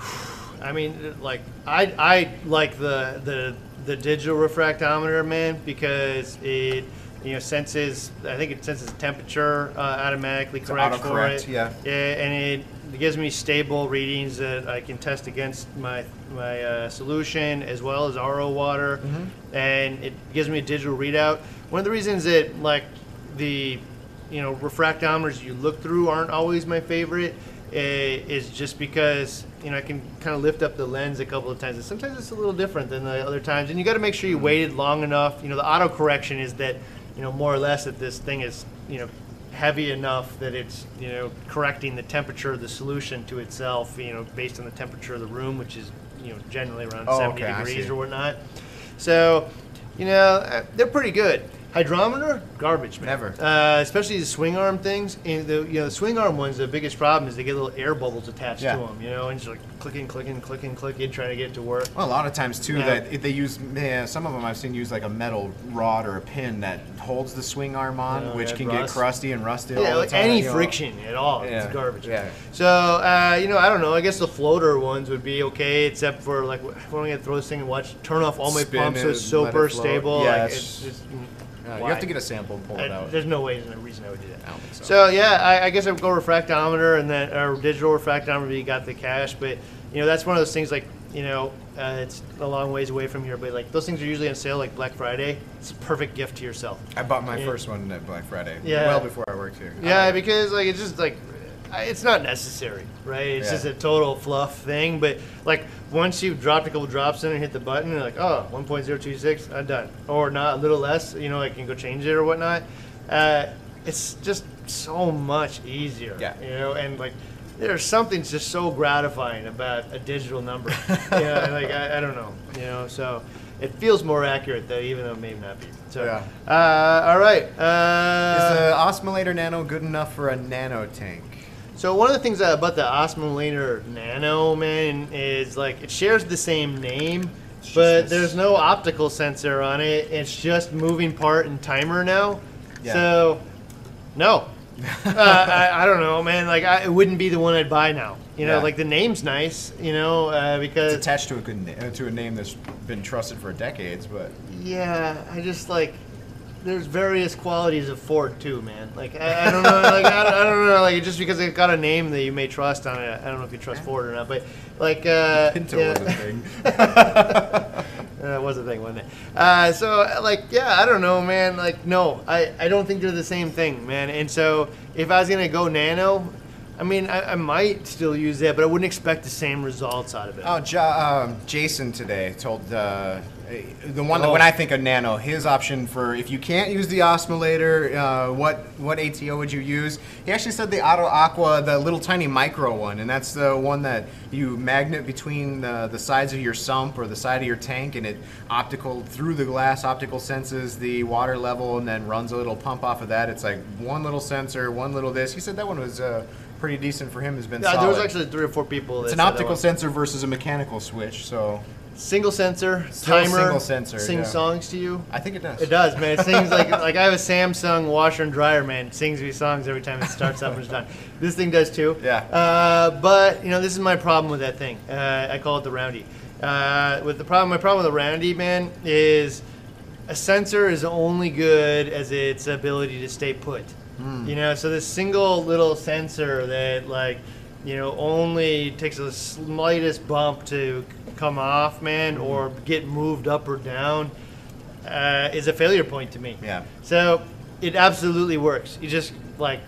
I mean, like I I like the the the digital refractometer, man, because it you know senses. I think it senses temperature uh, automatically corrects for it. yeah. yeah, and it gives me stable readings that I can test against my my uh, solution as well as RO water, and it gives me a digital readout. One of the reasons that like the you know refractometers you look through aren't always my favorite eh, is just because you know I can kind of lift up the lens a couple of times and sometimes it's a little different than the other times and you got to make sure you waited long enough you know the auto correction is that you know more or less that this thing is you know heavy enough that it's you know correcting the temperature of the solution to itself you know based on the temperature of the room which is you know generally around Oh, 70 okay, I degrees see. or whatnot so you know uh, they're pretty good hydrometer garbage man Never. uh, especially the swing arm things. And the you know the swing arm ones, the biggest problem is they get little air bubbles attached Yeah. to them. You know, and just like clicking, clicking, clicking, clicking, trying to get it to work. Well, a lot of times too Yeah. that they use yeah, some of them I've seen use like a metal rod or a pin that holds the swing arm on, which can rust. get crusty and rusted. Yeah, all like the time, any you know. friction at all, Yeah, it's garbage. yeah. So uh, you know, I don't know. I guess the floater ones would be okay, except for like if I'm gonna throw this thing and watch turn off all my Spin pumps so it's super let it float. stable. Yeah, like it's- it's just. Yeah, you have to get a sample and pull it out. there's no way, there's no reason I would do that. I don't think so. So yeah, I, I guess I would go refractometer and then or digital refractometer. You got the cash, but you know that's one of those things like you know uh, it's a long ways away from here, but like those things are usually on sale like Black Friday. It's a perfect gift to yourself. I bought my Yeah. first one at Black Friday. Yeah. Well before I worked here. Yeah, because like it's just like I- it's not necessary, right? It's Yeah. just a total fluff thing. But like once you've dropped a couple drops in and hit the button, you're like, oh, 1.026, I'm done. Or not a little less, you know, I can go change it or whatnot. Uh, it's just so much easier. Yeah. You know, and like there's something just so gratifying about a digital number. yeah, like I, I don't know, you know, so. It feels more accurate though, even though it may not be. So, Yeah. uh, all right. Uh, Is the Osmolator Nano good enough for a nano tank? So one of the things about the Osmolator Nano, man, is like it shares the same name, It's but there's no optical sensor on it. It's just moving part and timer now. Yeah. So, no. uh, I, I don't know, man. Like I, it wouldn't be the one I'd buy now. You know, Yeah. like the name's nice. You know, uh, because It's attached to a good na- to a name that's been trusted for decades, but Yeah, I just like. There's various qualities of Ford too, man. Like I, I don't know, like I don't, I don't know, like just because it got a name that you may trust on it. I don't know if you trust Ford or not, but like uh, Pinto yeah. was a thing. That was a thing, wasn't it? Uh, so, like, yeah, I don't know, man. Like, no, I, I don't think they're the same thing, man. And so, if I was gonna go nano, I mean, I, I might still use that, but I wouldn't expect the same results out of it. Oh, ja, um, Jason today told uh, the one that Oh. when I think of Nano, his option for if you can't use the osmolator, uh, what what ATO would you use? He actually said the Auto Aqua, the little tiny micro one, and that's the one that you magnet between the, the sides of your sump or the side of your tank, and it optical through the glass optical senses the water level, and then runs a little pump off of that. It's like one little sensor, one little this. He said that one was uh, pretty decent for him. Has been yeah, solid. there was actually three or four people. That It's an optical sensor versus a mechanical switch, so single sensor, Still timer, single sensor, sing yeah. songs to you. I think it does. It does, man. It sings like like I have a Samsung washer and dryer, man. It sings me songs every time it starts up and it's done. This thing does too. Yeah. Uh, but you know, this is my problem with that thing. Uh, I call it the roundy. Uh, with the problem, my problem with the roundy, man, is a sensor is only good as its ability to stay put. Hmm. You know, so this single little sensor that like, you know, only takes the slightest bump to come off, man, Hmm. or get moved up or down, uh, is a failure point to me. Yeah. So it absolutely works. You just like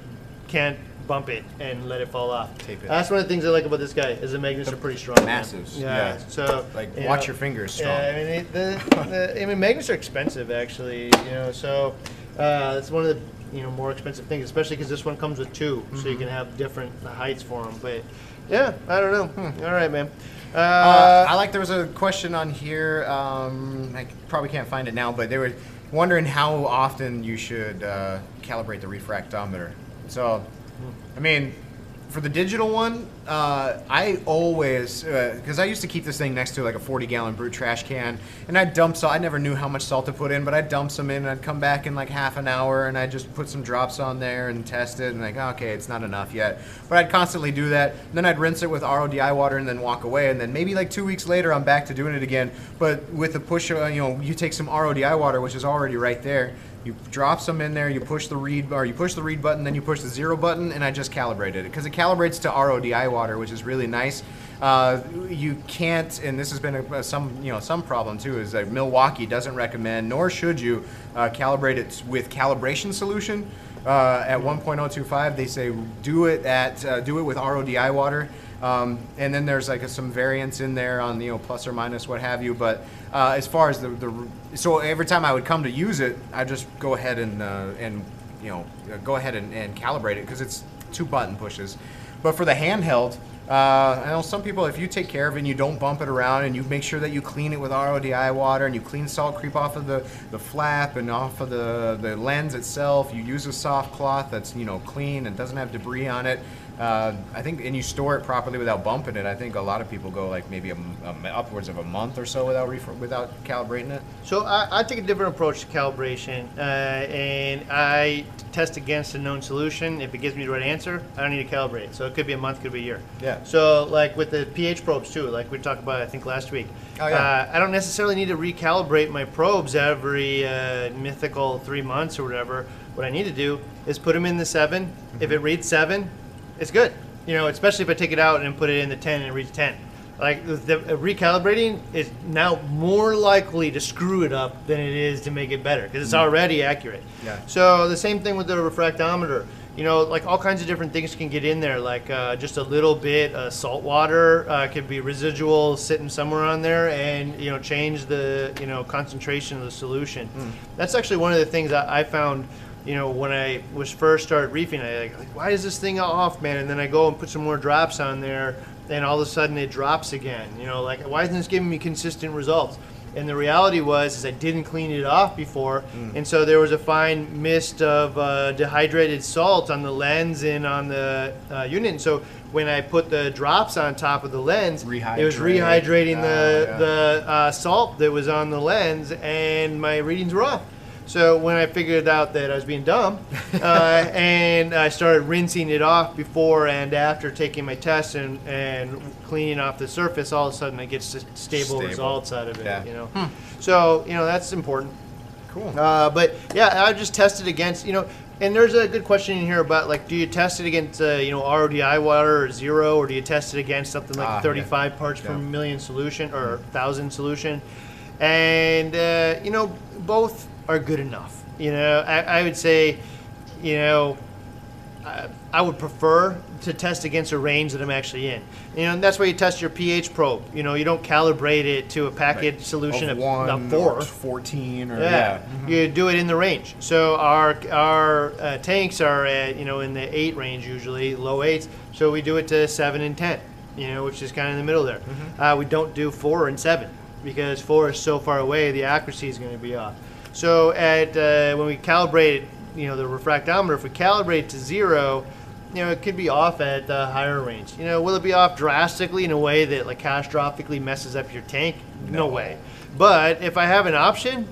can't bump it and let it fall off. Tape it. That's one of the things I like about this guy is the magnets are pretty strong. massive, Yeah. yeah. So Like, you watch know, your fingers strong. Yeah, I mean it- the, the I mean magnets are expensive actually. You know, so uh, it's one of the you know more expensive things, especially because this one comes with 2 so Mm-hmm. you can have different heights for them. But yeah, I don't know. All right, man. Uh, Uh, I like there was a question on here. Um, I probably can't find it now, but they were wondering how often you should uh, calibrate the refractometer. So, I mean, for the digital one, uh, I always because I used to keep this thing next to like a 40 gallon brute trash can, and I'd dump salt. I never knew how much salt to put in, but I'd dump some in, and I'd come back in like half an hour, and I'd just put some drops on there and test it, and like okay, it's not enough yet. But I'd constantly do that. And then I'd rinse it with RODI water, and then walk away, and then maybe like two weeks later, I'm back to doing it again. But with the push, uh, you know, you take some RODI water, which is already right there. You drop some in there, you push the read or you push the read button, then you push the zero button, and I just calibrated it because it calibrates to RODI water, which is really nice. Uh, you can't, and this has been a, some you know some problem too, is that Milwaukee doesn't recommend, nor should you uh, calibrate it with calibration solution. Uh, at 1.025, they say do it at uh, do it with RODI water. Um, and then there's like a, some variance in there on you know plus or minus what have you. But uh, as far as the, the so every time I would come to use it, I just go ahead and uh, and you know uh, go ahead and, and calibrate it because it's two button pushes. But for the handheld, uh, I know some people if you take care of it and you don't bump it around and you make sure that you clean it with RODI water and you clean salt creep off of the, the flap and off of the, the lens itself, you use a soft cloth that's you know clean and doesn't have debris on it. Uh, I think, and you store it properly without bumping it. I think a lot of people go like maybe a, a upwards of a month or so without ref- without calibrating it. So I, I take a different approach to calibration, uh, and I test against a known solution. If it gives me the right answer, I don't need to calibrate. So it could be a month, could be a year. Yeah. So like with the pH probes too, like we talked about, I think last week. Oh, yeah. Uh, I don't necessarily need to recalibrate my probes every uh, mythical three months or whatever. What I need to do is put them in the 7 Mm-hmm. If it reads seven, it's good. You know, especially if I take it out and put it in the ten and it reads ten. Like the recalibrating is now more likely to screw it up than it is to make it better because it's already accurate. Yeah. So the same thing with the refractometer. You know, like all kinds of different things can get in there. Like uh, just a little bit of salt water uh, could be residual sitting somewhere on there, and you know change the you know concentration of the solution. That's actually one of the things that I found. You know, when I was first started reefing, I like, why is this thing off, man? And then I go and put some more drops on there, and all of a sudden it drops again. You know, like why isn't this giving me consistent results? And the reality was, is I didn't clean it off before, and so there was a fine mist of uh, dehydrated salt on the lens and on the uh, unit. And so when I put the drops on top of the lens, it was Rehydrate. rehydrating the Ah, yeah. the uh, salt that was on the lens, and my readings were off. So when I figured out that I was being dumb, uh, and I started rinsing it off before and after taking my test and, and cleaning off the surface, all of a sudden I get stable, Stable. results out of it. Yeah. You know, so you know that's important. Cool. Uh, but yeah, I just tested against you know, and there's a good question in here about like, do you test it against uh, you know RODI water or zero, or do you test it against something like Ah, yeah. 35 parts per million solution or thousand solution? And uh, you know, both are good enough. You know, I, I would say, you know, I, I would prefer to test against a range that I'm actually in. You know, and that's why you test your pH probe. You know, you don't calibrate it to a package solution of, one of four. or 14 or Yeah, yeah. you do it in the range. So our our uh, tanks are at you know in the eight range usually, low eights. So we do it to seven and ten, you know, which is kind of in the middle there. Uh, we don't do four and seven because four is so far away, the accuracy is going to be off. So at uh, when we calibrate, you know, the refractometer, if we calibrate to zero. You know, it could be off at the higher range. You know, will it be off drastically in a way that like catastrophically messes up your tank? no No. way. But if I have an option,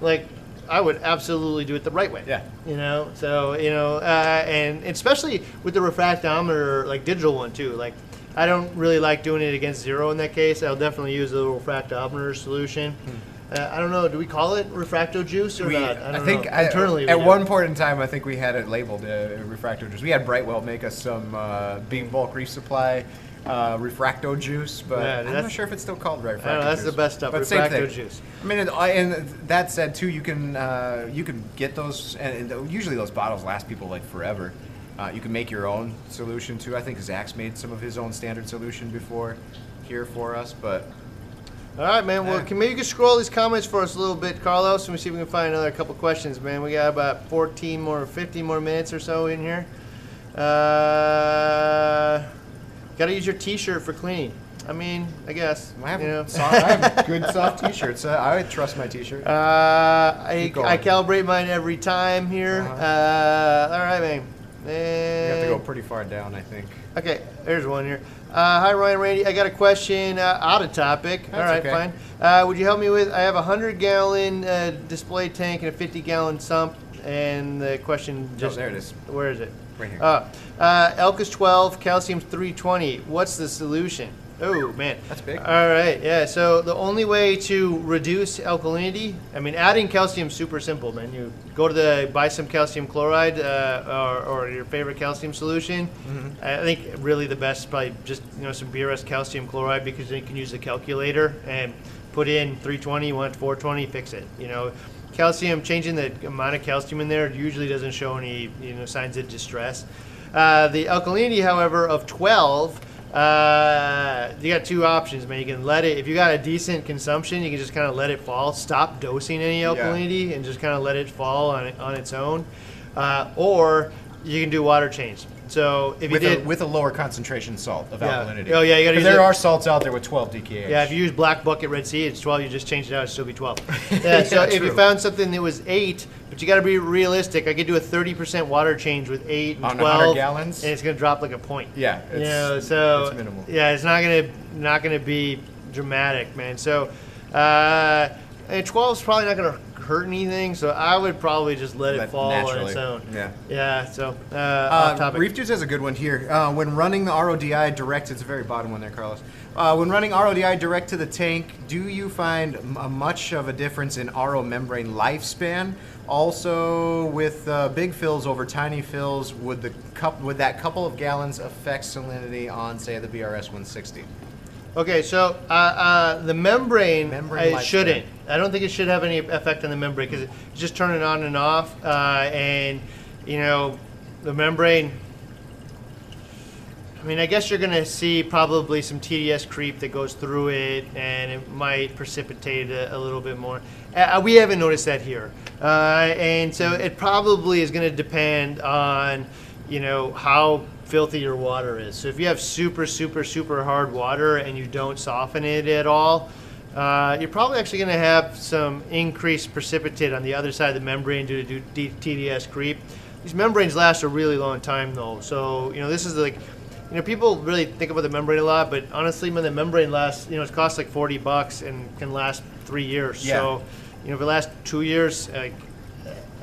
like I would absolutely do it the right way. Yeah. You know, so you know, uh, and especially with the refractometer, like digital one too. Like, I don't really like doing it against zero in that case. I'll definitely use the refractometer solution. Uh, I don't know. Do we call it refracto juice or. We, not? I, I don't think know. I- internally at one point in time, I think we had it labeled uh, refracto juice. We had Brightwell make us some uh, Bulk Reef Supply uh, refracto juice, but Yeah, I'm not sure if it's still called refracto know, that's juice. the best stuff, But refracto juice. I mean, it, and that said, too, you can uh, you can get those, and, and usually those bottles last people like forever. Uh, you can make your own solution too. I think Zach's made some of his own standard solution before here for us, but All right, man. Well, can maybe you can scroll these comments for us a little bit, Carlos, and we see if we can find another couple questions, man. We got about 14 more, 15 more minutes or so in here. Uh, got to use your T-shirt for cleaning. I mean, I guess. I have, you know. soft, I have good soft t-shirts. Uh, I would trust my t-shirt. Uh, I, I calibrate mine every time here. Uh-huh. Uh, all right, man. you have to go pretty far down, I think. Okay, there's one here. Uh, hi, Ryan Randy. I got a question uh, out of topic. All That's right, okay. fine. Uh, would you help me with? I have a 100 gallon uh, display tank and a 50 gallon sump. And the question just. there it is. Where is it? Right here. Uh, uh, Elkis 12, calcium 320. What's the solution? Oh, man. That's big. All right, yeah. So the only way to reduce alkalinity, I mean, adding calcium is super simple, man. You go to the buy some calcium chloride uh, or, or your favorite calcium solution. Mm-hmm. I think really the best is probably just you know some BRS calcium chloride because then you can use the calculator and put in 320, you want 420, fix it. You know, calcium changing the amount of calcium in there usually doesn't show any you know signs of distress. Uh, the alkalinity, however, of 12. Uh, you got two options, man. You can let it, if you got a decent consumption, you can just kind of let it fall. Stop dosing any alkalinity and just kind of let it fall on, on its own. Uh, or you can do water change. So if with, you a, did, with a lower concentration salt of Yeah. alkalinity. Oh, yeah, you gotta there it- are salts out there with 12 DKH. yeah, if you use black bucket Red Sea, it's 12. You just change it out, it'd still be 12. Yeah, so Yeah, if you found something that was 8, but you got to be realistic, I could do a 30% water change with 8 and On 12. 100 gallons? And it's going to drop like a point. Yeah, you it's- know, so it's minimal. Yeah, it's not gonna not gonna be dramatic, man. So, uh, and 12 is probably not gonna hurt anything. So I would probably just let, it Let- fall on naturally, its own. yeah. Yeah. So uh, Uh, off topic. Reef Juice has a good one here. Uh, when running the RODI direct, it's the very bottom one there, Carlos. Uh, when running RODI direct to the tank, do you find a much of a difference in RO membrane lifespan? Also, with uh, big fills over tiny fills, would the cup would that couple of gallons affect salinity on, say, the BRS 160? Okay, so uh, uh, the membrane, Membrane uh, lifespan. shouldn't. I don't think it should have any effect on the membrane because it's just turning on and off. Uh, and you know, the membrane. I mean, I guess you're going to see probably some TDS creep that goes through it, and it might precipitate a, a little bit more. Uh, we haven't noticed that here, uh, and so it probably is going to depend on, you know, how filthy your water is. So if you have super, super, super hard water and you don't soften it at all, uh, you're probably actually going to have some increased precipitate on the other side of the membrane due to TDS creep. These membranes last a really long time, though. So you know, this is like you know, people really think about the membrane a lot, but honestly, when the membrane lasts, you know, it costs like 40 bucks and can last three years. Yeah. So, you know, if it lasts two years, like,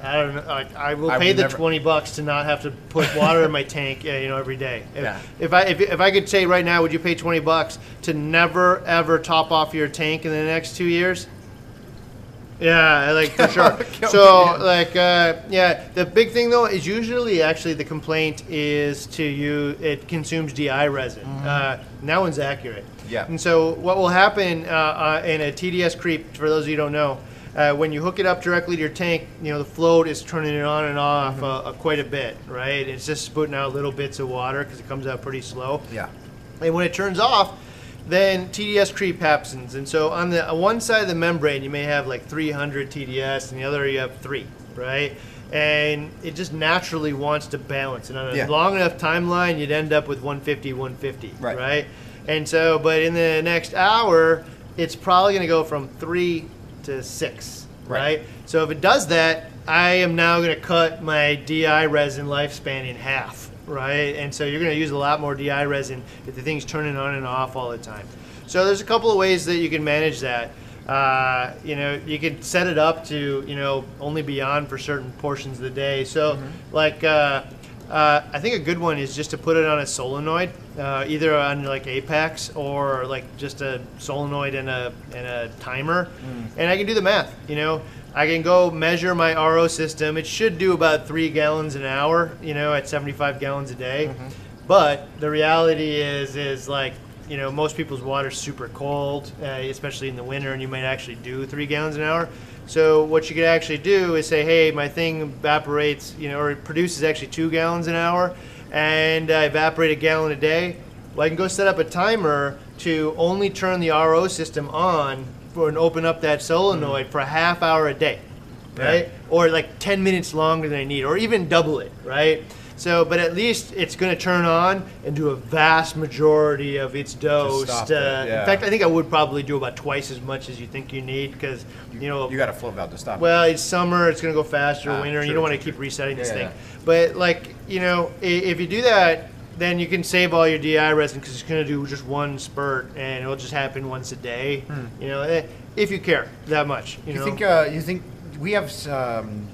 I don't know, like, I will I pay the never- 20 bucks to not have to put water in my tank, uh, you know, every day. If, Yeah. if I if, if I could say right now, would you pay 20 bucks to never ever top off your tank in the next two years? Yeah, like for sure. So, like, uh, yeah, the big thing though is usually actually the complaint is to you it consumes DI resin. Uh, and that one's accurate. Mm-hmm. Yeah. And so, what will happen uh, uh, in a TDS creep, for those of you who don't know, uh, when you hook it up directly to your tank, you know the float is turning it on and off Mm-hmm. uh, uh, quite a bit, right? It's just spitting out little bits of water because it comes out pretty slow. Yeah. And when it turns off, then TDS creep happens. And so on the on one side of the membrane, you may have like 300 TDS, and the other you have three, right? And it just naturally wants to balance. And on a Yeah. long enough timeline, you'd end up with 150, 150, Right. right? And so, but in the next hour, it's probably going to go from three to six, Right. right? So if it does that, I am now going to cut my DI resin lifespan in half, right? And so you're going to use a lot more DI resin if the thing's turning on and off all the time. So there's a couple of ways that you can manage that. Uh, you know, you could set it up to you know only be on for certain portions of the day. So like. Uh, uh, I think a good one is just to put it on a solenoid, uh, either on like Apex or like just a solenoid and a and a timer, and I can do the math. You know, I can go measure my RO system. It should do about three gallons an hour. You know, at 75 gallons a day. But the reality is, is like you know, most people's water's super cold, uh, especially in the winter, and you might actually do three gallons an hour. So what you could actually do is say, hey, my thing evaporates, you know, or it produces actually two gallons an hour, and I evaporate a gallon a day. Well, I can go set up a timer to only turn the RO system on for and open up that solenoid for a half hour a day, right? Yeah. Or like 10 minutes longer than I need, or even double it, right? So, but at least it's going to turn on and do a vast majority of its dose. uh, it, yeah. In fact, I think I would probably do about twice as much as you think you need because, you know, You got a flow valve to stop. well, it's summer. It's going to go faster. Ah, winter. and you don't want to keep resetting this Yeah, thing. But like you know, if you do that, then you can save all your DI resin because it's going to do just one spurt and it'll just happen once a day. You know, eh, if you care that much. You, you think uh, you think we have um,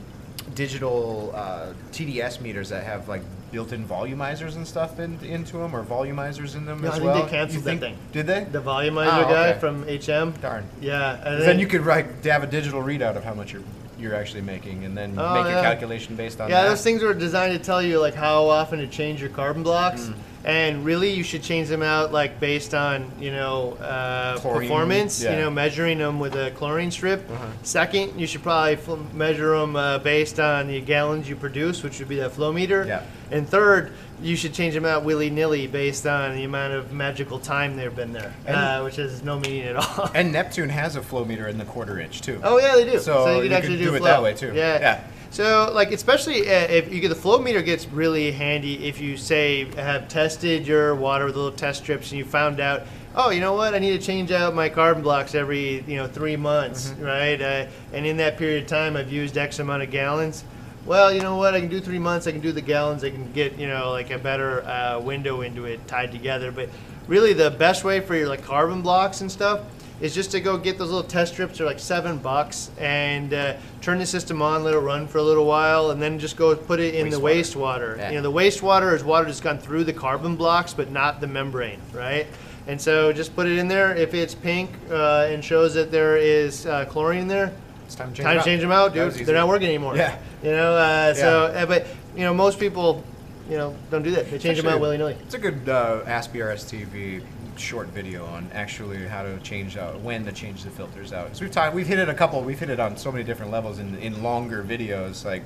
digital uh, TDS meters that have like built-in volumizers and stuff in, into them, or volumizers in them No, as I think they well? canceled You that thing. Did they? the volumizer Oh, guy okay. from HM? Darn. Yeah. then you could like have a digital readout of how much you're you're actually making, and then Oh, make yeah. a calculation based on Yeah, that. those things were designed to tell you like how often to change your carbon blocks, Mm. And really you should change them out like based on you know uh, Chlorine, performance. You know, measuring them with a chlorine strip. Uh-huh. Second, you should probably fl- measure them uh, based on the gallons you produce, which would be that flow meter. Yeah. And third, you should change them out willy nilly based on the amount of magical time they've been there, uh, which has no meaning at all. And Neptune has a flow meter in the quarter inch too. Oh yeah, they do. So you you could could actually do do, it flow. that way, too. Yeah. Yeah. So like especially uh, if you get the flow meter gets really handy if you say have tested your water with little test strips and you found out oh you know what I need to change out my carbon blocks every you know three months Mm-hmm. right uh, and in that period of time I've used X amount of gallons. Well, you know what? I can do three months. I can do the gallons. I can get you know like a better uh, window into it tied together. But really, the best way for your like carbon blocks and stuff is just to go get those little test strips. They're like seven bucks, and uh, turn the system on, let it run for a little while, and then just go put it in the wastewater. Yeah. You know, the wastewater is water that's gone through the carbon blocks, but not the membrane, right? And so just put it in there. If it's pink uh, and shows that there is uh, chlorine there, It's time to change, time to change them out, dude. They're not working anymore. Yeah. You know, uh, so Yeah. uh, but you know most people, you know, don't do that. They change them out willy nilly. It's a good uh, AskBRS TV short video on actually how to change out when to change the filters out. 'Cause we've talked, we've hit it a couple, we've hit it on so many different levels in, in longer videos. Like,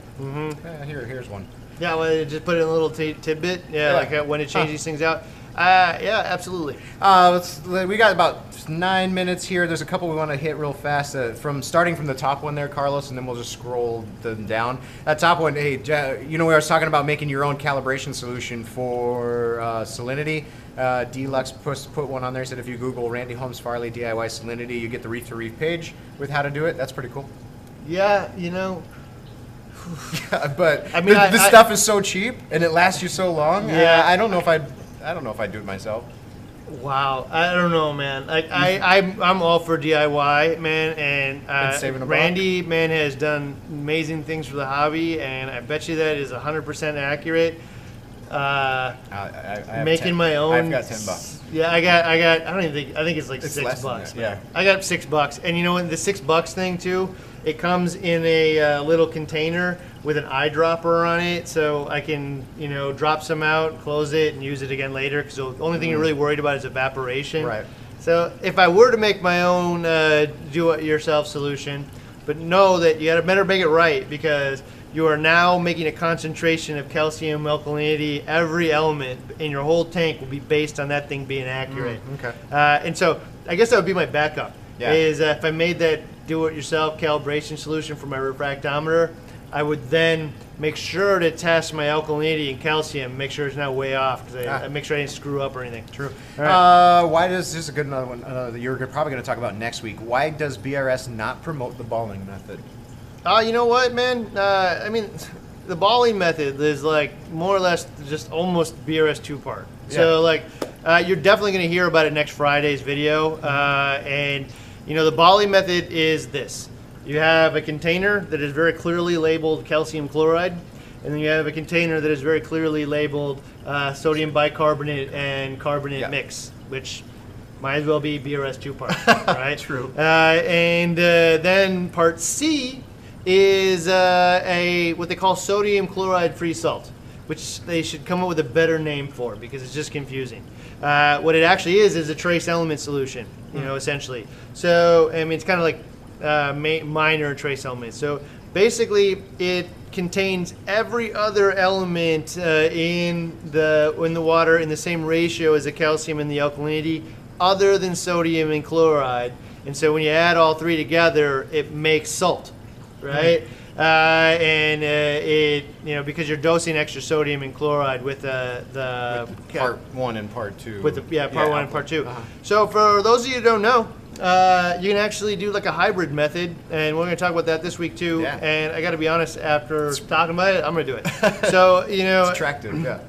eh, here, here's one. Yeah, well, just put in a little t- tidbit. Yeah, Yeah. like uh, when to change Huh. these things out. Uh, yeah, absolutely. Uh, let's, we got about nine minutes here. There's a couple we want to hit real fast. Uh, from starting from the top one there, Carlos, and then we'll just scroll them down. That top one, hey, you know, we were talking about making your own calibration solution for uh, salinity. Uh, Deluxe put, put one on there. Said if you Google Randy Holmes Farley DIY salinity, you get the Reef2Reef page with how to do it. That's pretty cool. Yeah, you know, but I mean, the, I- the I- stuff is so cheap and it lasts you so long. Yeah. I, I don't know if I, I don't know if I would do it myself. wow. I don't know, man. Like I, I'm, I'm all for DIY, man. And uh, a buck. Randy, man, has done amazing things for the hobby, and I bet you that is 100% accurate. Uh, I, I, I making 10 my own. I've got ten bucks. Yeah, I got, I got. I don't even think. I think it's like It's six bucks. yeah. I got six bucks, and you know what? The six bucks thing too. It comes in a uh, little container with an eyedropper on it, so I can, you know, drop some out, close it, and use it again later. Because the only thing you're really worried about is evaporation. Mm. Right. So if I were to make my own uh, do-it-yourself solution, but know that you got to better make it right because you are now making a concentration of calcium alkalinity. Every element in your whole tank will be based on that thing being accurate. okay. Uh, and so I guess that would be my backup. Yeah. Is uh, if I made that do-it-yourself calibration solution for my refractometer, I would then make sure to test my alkalinity and calcium, make sure it's not way off because I, Ah. I make sure I didn't screw up or anything. True. Uh, why does this is a good another one? Uh, that you're probably going to talk about next week. Why does BRS not promote the balling method? Uh, you know what, man? Uh, I mean, the balling method is like more or less just almost BRS two part. So Yeah. like, uh, you're definitely going to hear about it next Friday's video. Uh, and you know, the balling method is this: you have a container that is very clearly labeled calcium chloride, and then you have a container that is very clearly labeled uh, sodium bicarbonate and carbonate Yeah. mix, which might as well be BRS two part, right? True. Uh, and uh, then part C is uh, a what they call sodium chloride free salt, which they should come up with a better name for because it's just confusing. Uh, what it actually is is a trace element solution, you know, essentially. So I mean, it's kind of like uh, ma- minor trace elements. So basically, it contains every other element uh, in the in the water in the same ratio as the calcium and the alkalinity, other than sodium and chloride. And so when you add all three together, it makes salt, right? Uh, and uh, it you know because you're dosing extra sodium and chloride with uh, the part one and part two. with the yeah part one and part 2 Uh-huh. So for those of you who don't know, uh, you can actually do like a hybrid method, and we're going to talk about that this week too. Yeah. And I got to be honest, after talking about it, I'm going to do it. so you know, It's attractive, yeah.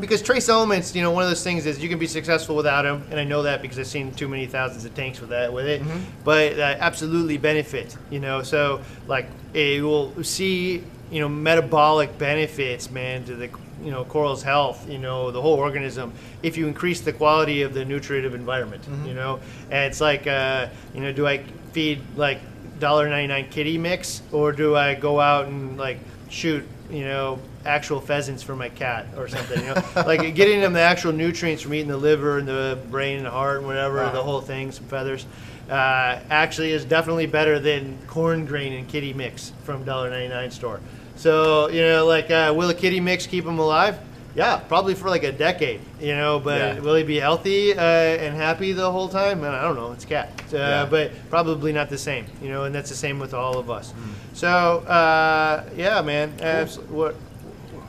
because trace elements, you know, one of those things is you can be successful without them, and I know that because I've seen too many thousands of tanks with that with it. But uh, absolutely benefit, you know. So like it will see, you know, metabolic benefits, man, to the you know coral's health, you know, the whole organism if you increase the quality of the nutritive environment, you know. And it's like, uh, you know, do I feed like dollar ninety nine kitty mix, or do I go out and like shoot, you know, actual pheasants for my cat or something? You know, like getting them the actual nutrients from eating the liver and the brain and the heart and whatever, the whole thing, some feathers. Uh, actually, is definitely better than corn grain and kitty mix from dollar ninety nine store. So you know, like, uh, will a kitty mix keep him alive? Yeah, probably for like a decade, you know. But Yeah. will he be healthy uh, and happy the whole time? I don't know. It's a cat, uh, Yeah. but probably not the same, you know. And that's the same with all of us. Hmm. So uh, yeah, man. Abs- what?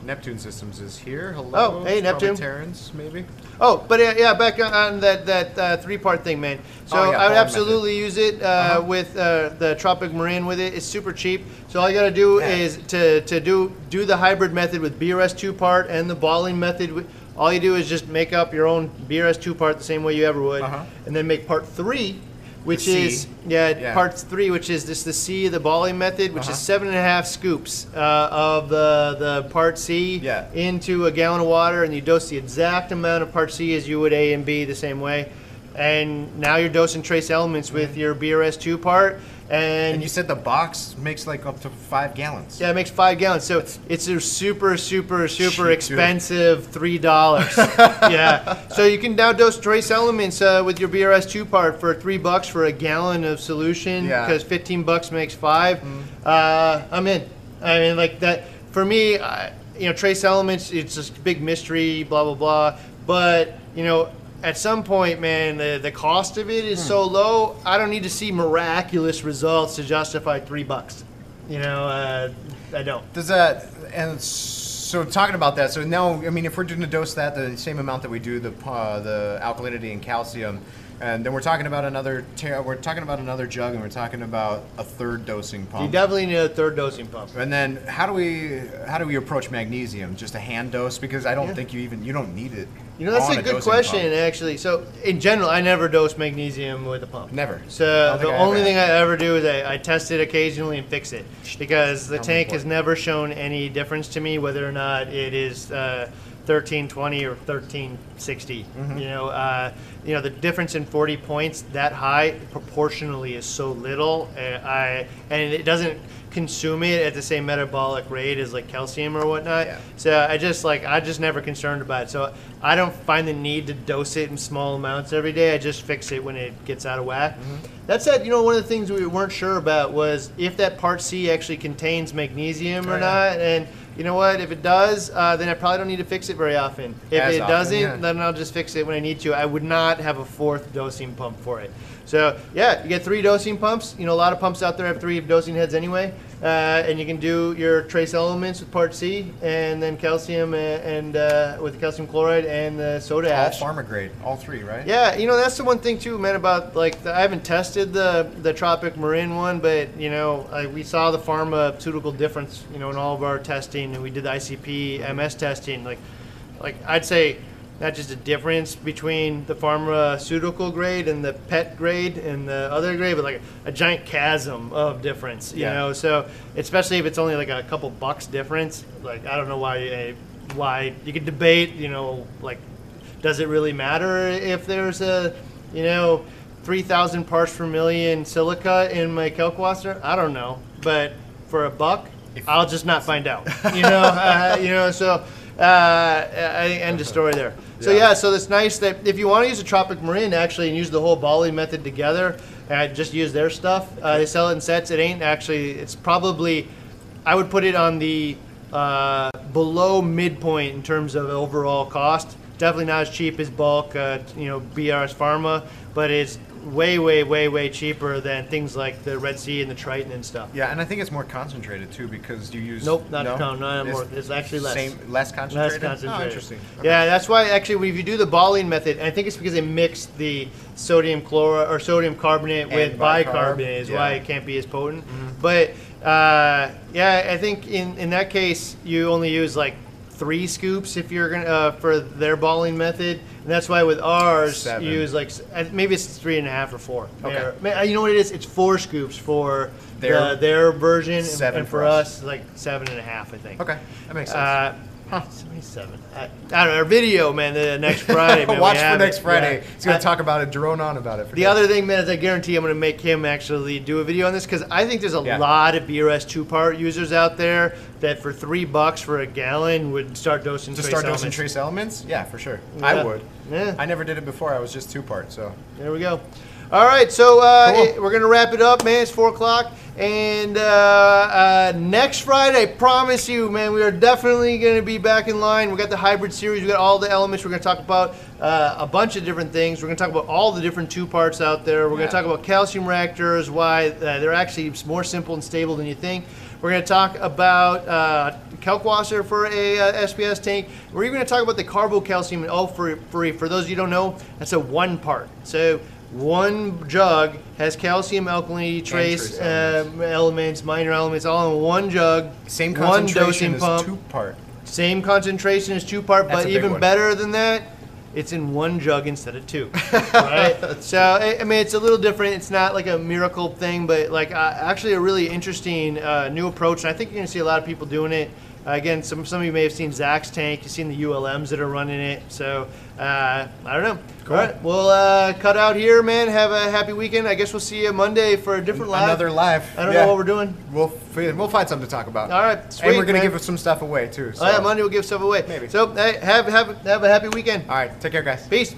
Neptune Systems is here. Hello. Oh, hey, Neptune. Terrans, maybe. Oh, but uh, yeah, back on, that that uh, three part thing, man. So Oh, yeah, I would absolutely use it uh, Uh-huh. with uh, the Tropic Marin with it. It's super cheap. So all you gotta do Yeah. is to, to do do the hybrid method with BRS two part and the balling method. All you do is just make up your own BRS two part the same way you ever would, Uh-huh. and then make part three, which is yeah, Yeah. part three, which is just the C, the balling method, which Uh-huh. is seven and a half scoops uh, of the the part C Yeah. into a gallon of water, and you dose the exact amount of part C as you would A and B the same way. And now you're dosing trace elements with your BRS two part, and, And you said the box makes like up to five gallons. yeah, it makes five gallons. So it's a super, super, super Cheap, expensive three dollars. yeah. So you can now dose trace elements uh, with your BRS two part for three bucks for a gallon of solution. Yeah. Because fifteen bucks makes 5 Uh, I'm in. I mean, like that for me. I, you know, trace elements. It's just a big mystery. Blah blah blah. But you know. At some point, man, the, the cost of it is so low. I don't need to see miraculous results to justify three bucks. You know, uh, I don't. Does that and so talking about that? So now, I mean, if we're going to dose that the same amount that we do the uh, the alkalinity and calcium, and then we're talking about another we're talking about another jug, and we're talking about a third dosing pump. You definitely need a third dosing pump. and then how do we how do we approach magnesium? Just a hand dose because I don't Yeah. think you even you don't need it. You know, that's on a good dosing question, pump. actually. So, in general, I never dose magnesium with a pump. Never. So the I only ever thing. I ever do is I, I test it occasionally and fix it because the tank has important. never shown any difference to me whether or not it is uh, 1320 or 1360. Mm-hmm. You know, uh, you know the difference in 40 points that high proportionally is so little. Uh, I and it doesn't consume it at the same metabolic rate as like calcium or whatnot. Yeah. So I just like I just never concerned about it. So I don't find the need to dose it in small amounts every day. I just fix it when it gets out of whack. Mm-hmm. That said, you know one of the things we weren't sure about was if that part C actually contains magnesium or Oh, yeah. not. And you know what? If it does, uh, then I probably don't need to fix it very often. If As it often, doesn't, yeah. then I'll just fix it when I need to. I would not have a fourth dosing pump for it. So yeah, you get three dosing pumps. You know a lot of pumps out there have three dosing heads anyway, uh, and you can do your trace elements with part C, and then calcium and, and uh, with calcium chloride and the soda all ash. pharma grade, all three, right? Yeah, you know that's the one thing too, man. About like the, I haven't tested the the Tropic Marin one, but you know I, we saw the pharmaceutical difference, you know, in all of our testing, and we did the ICP MS testing. Like, like I'd say not just a difference between the pharmaceutical grade and the pet grade and the other grade, but like a, giant chasm of difference. You Yeah. know, so especially if it's only like a couple bucks difference, like I don't know why eh, why you could debate, you know, like does it really matter if there's a, you know, 3,000 parts per million silica in my Kalkwasser? I don't know. But for a buck, If- I'll just not find out. You know, uh, you know. So, uh, I end of story there. So Yeah. yeah, so it's nice that if you want to use a tropic marin actually and use the whole balling method together, I just use their stuff. Uh, they sell it in sets. It ain't actually. It's probably. I would put it on the uh, below midpoint in terms of overall cost. Definitely not as cheap as bulk, uh, you know, BRS Pharma, but it's way, way, way, way cheaper than things like the Red Sea and the Triton and stuff. Yeah, and I think it's more concentrated too because you use. Nope, not no, no, no, more. It's actually less. Same, less concentrated. Less concentrated. Oh, interesting. Okay. Yeah, that's why actually if you do the balling method, I think it's because they mixed the sodium chloride or sodium carbonate with bicarb, bicarbonate is why yeah. Mm-hmm. it can't be as potent. But uh, yeah, I think in, in that case you only use like three scoops if you're gonna uh, for their balling method, and that's why with ours Seven. you use like maybe it's three and a half or four. Okay. Or- you know what it is? It's four scoops for Their- the, their version, Seven and for for us. us like seven and a half, I think. Okay, that makes sense. Uh, Seventy-seven. I, I don't know. Our video, man. The next Friday. Man, Watch for next it. Friday. Yeah. He's gonna I- talk about it, drone on about it. For The days. other thing, man, is I guarantee I'm going to make him actually do a video on this because I think there's a Yeah. lot of BRS two-part users out there that for three bucks for a gallon would start dosing. to trace start dosing elements. trace elements, yeah, for sure. Yeah. I would. Yeah. I never did it before. I was just two part. So There we go. All right, so uh, Cool. it- we're gonna wrap it up, man. It's four o'clock, and uh, uh, next Friday, I promise you, man, we are definitely gonna be back in line. We got the hybrid series. We got all the elements. We're gonna talk about uh, a bunch of different things. We're gonna talk about all the different two parts out there. We're Yeah. gonna talk about calcium reactors, why uh, they're actually more simple and stable than you think. We're going to talk about uh, Kalkwasser for a uh, SPS tank. We're even going to talk about the carbocalcium and oh, for, for, for those of you who don't know, that's a one part. So one jug has calcium, alkalinity, trace um, elements, minor elements, all in one jug. same one concentration dosing pump. two part. Same concentration as two part, That's but even one. better than that, it's in one jug instead of two. right? so I, I mean, it's a little different. It's not like a miracle thing, but like uh, actually a really interesting uh, new approach. And I think you're gonna see a lot of people doing it. Uh, again, some some of you may have seen Zach's tank. You've seen the ULMs that are running it. So uh, I don't know. Cool. All right, we'll uh, cut out here, man. Have a happy weekend. I guess we'll see you Monday for a different live. Another live. I don't Yeah. know what we're doing. We'll we'll find something to talk about. All right, and we're gonna man. give some stuff away too. So. Oh yeah, Monday we'll give stuff away. Maybe. So hey, have have have a happy weekend. All right, take care, guys. Peace.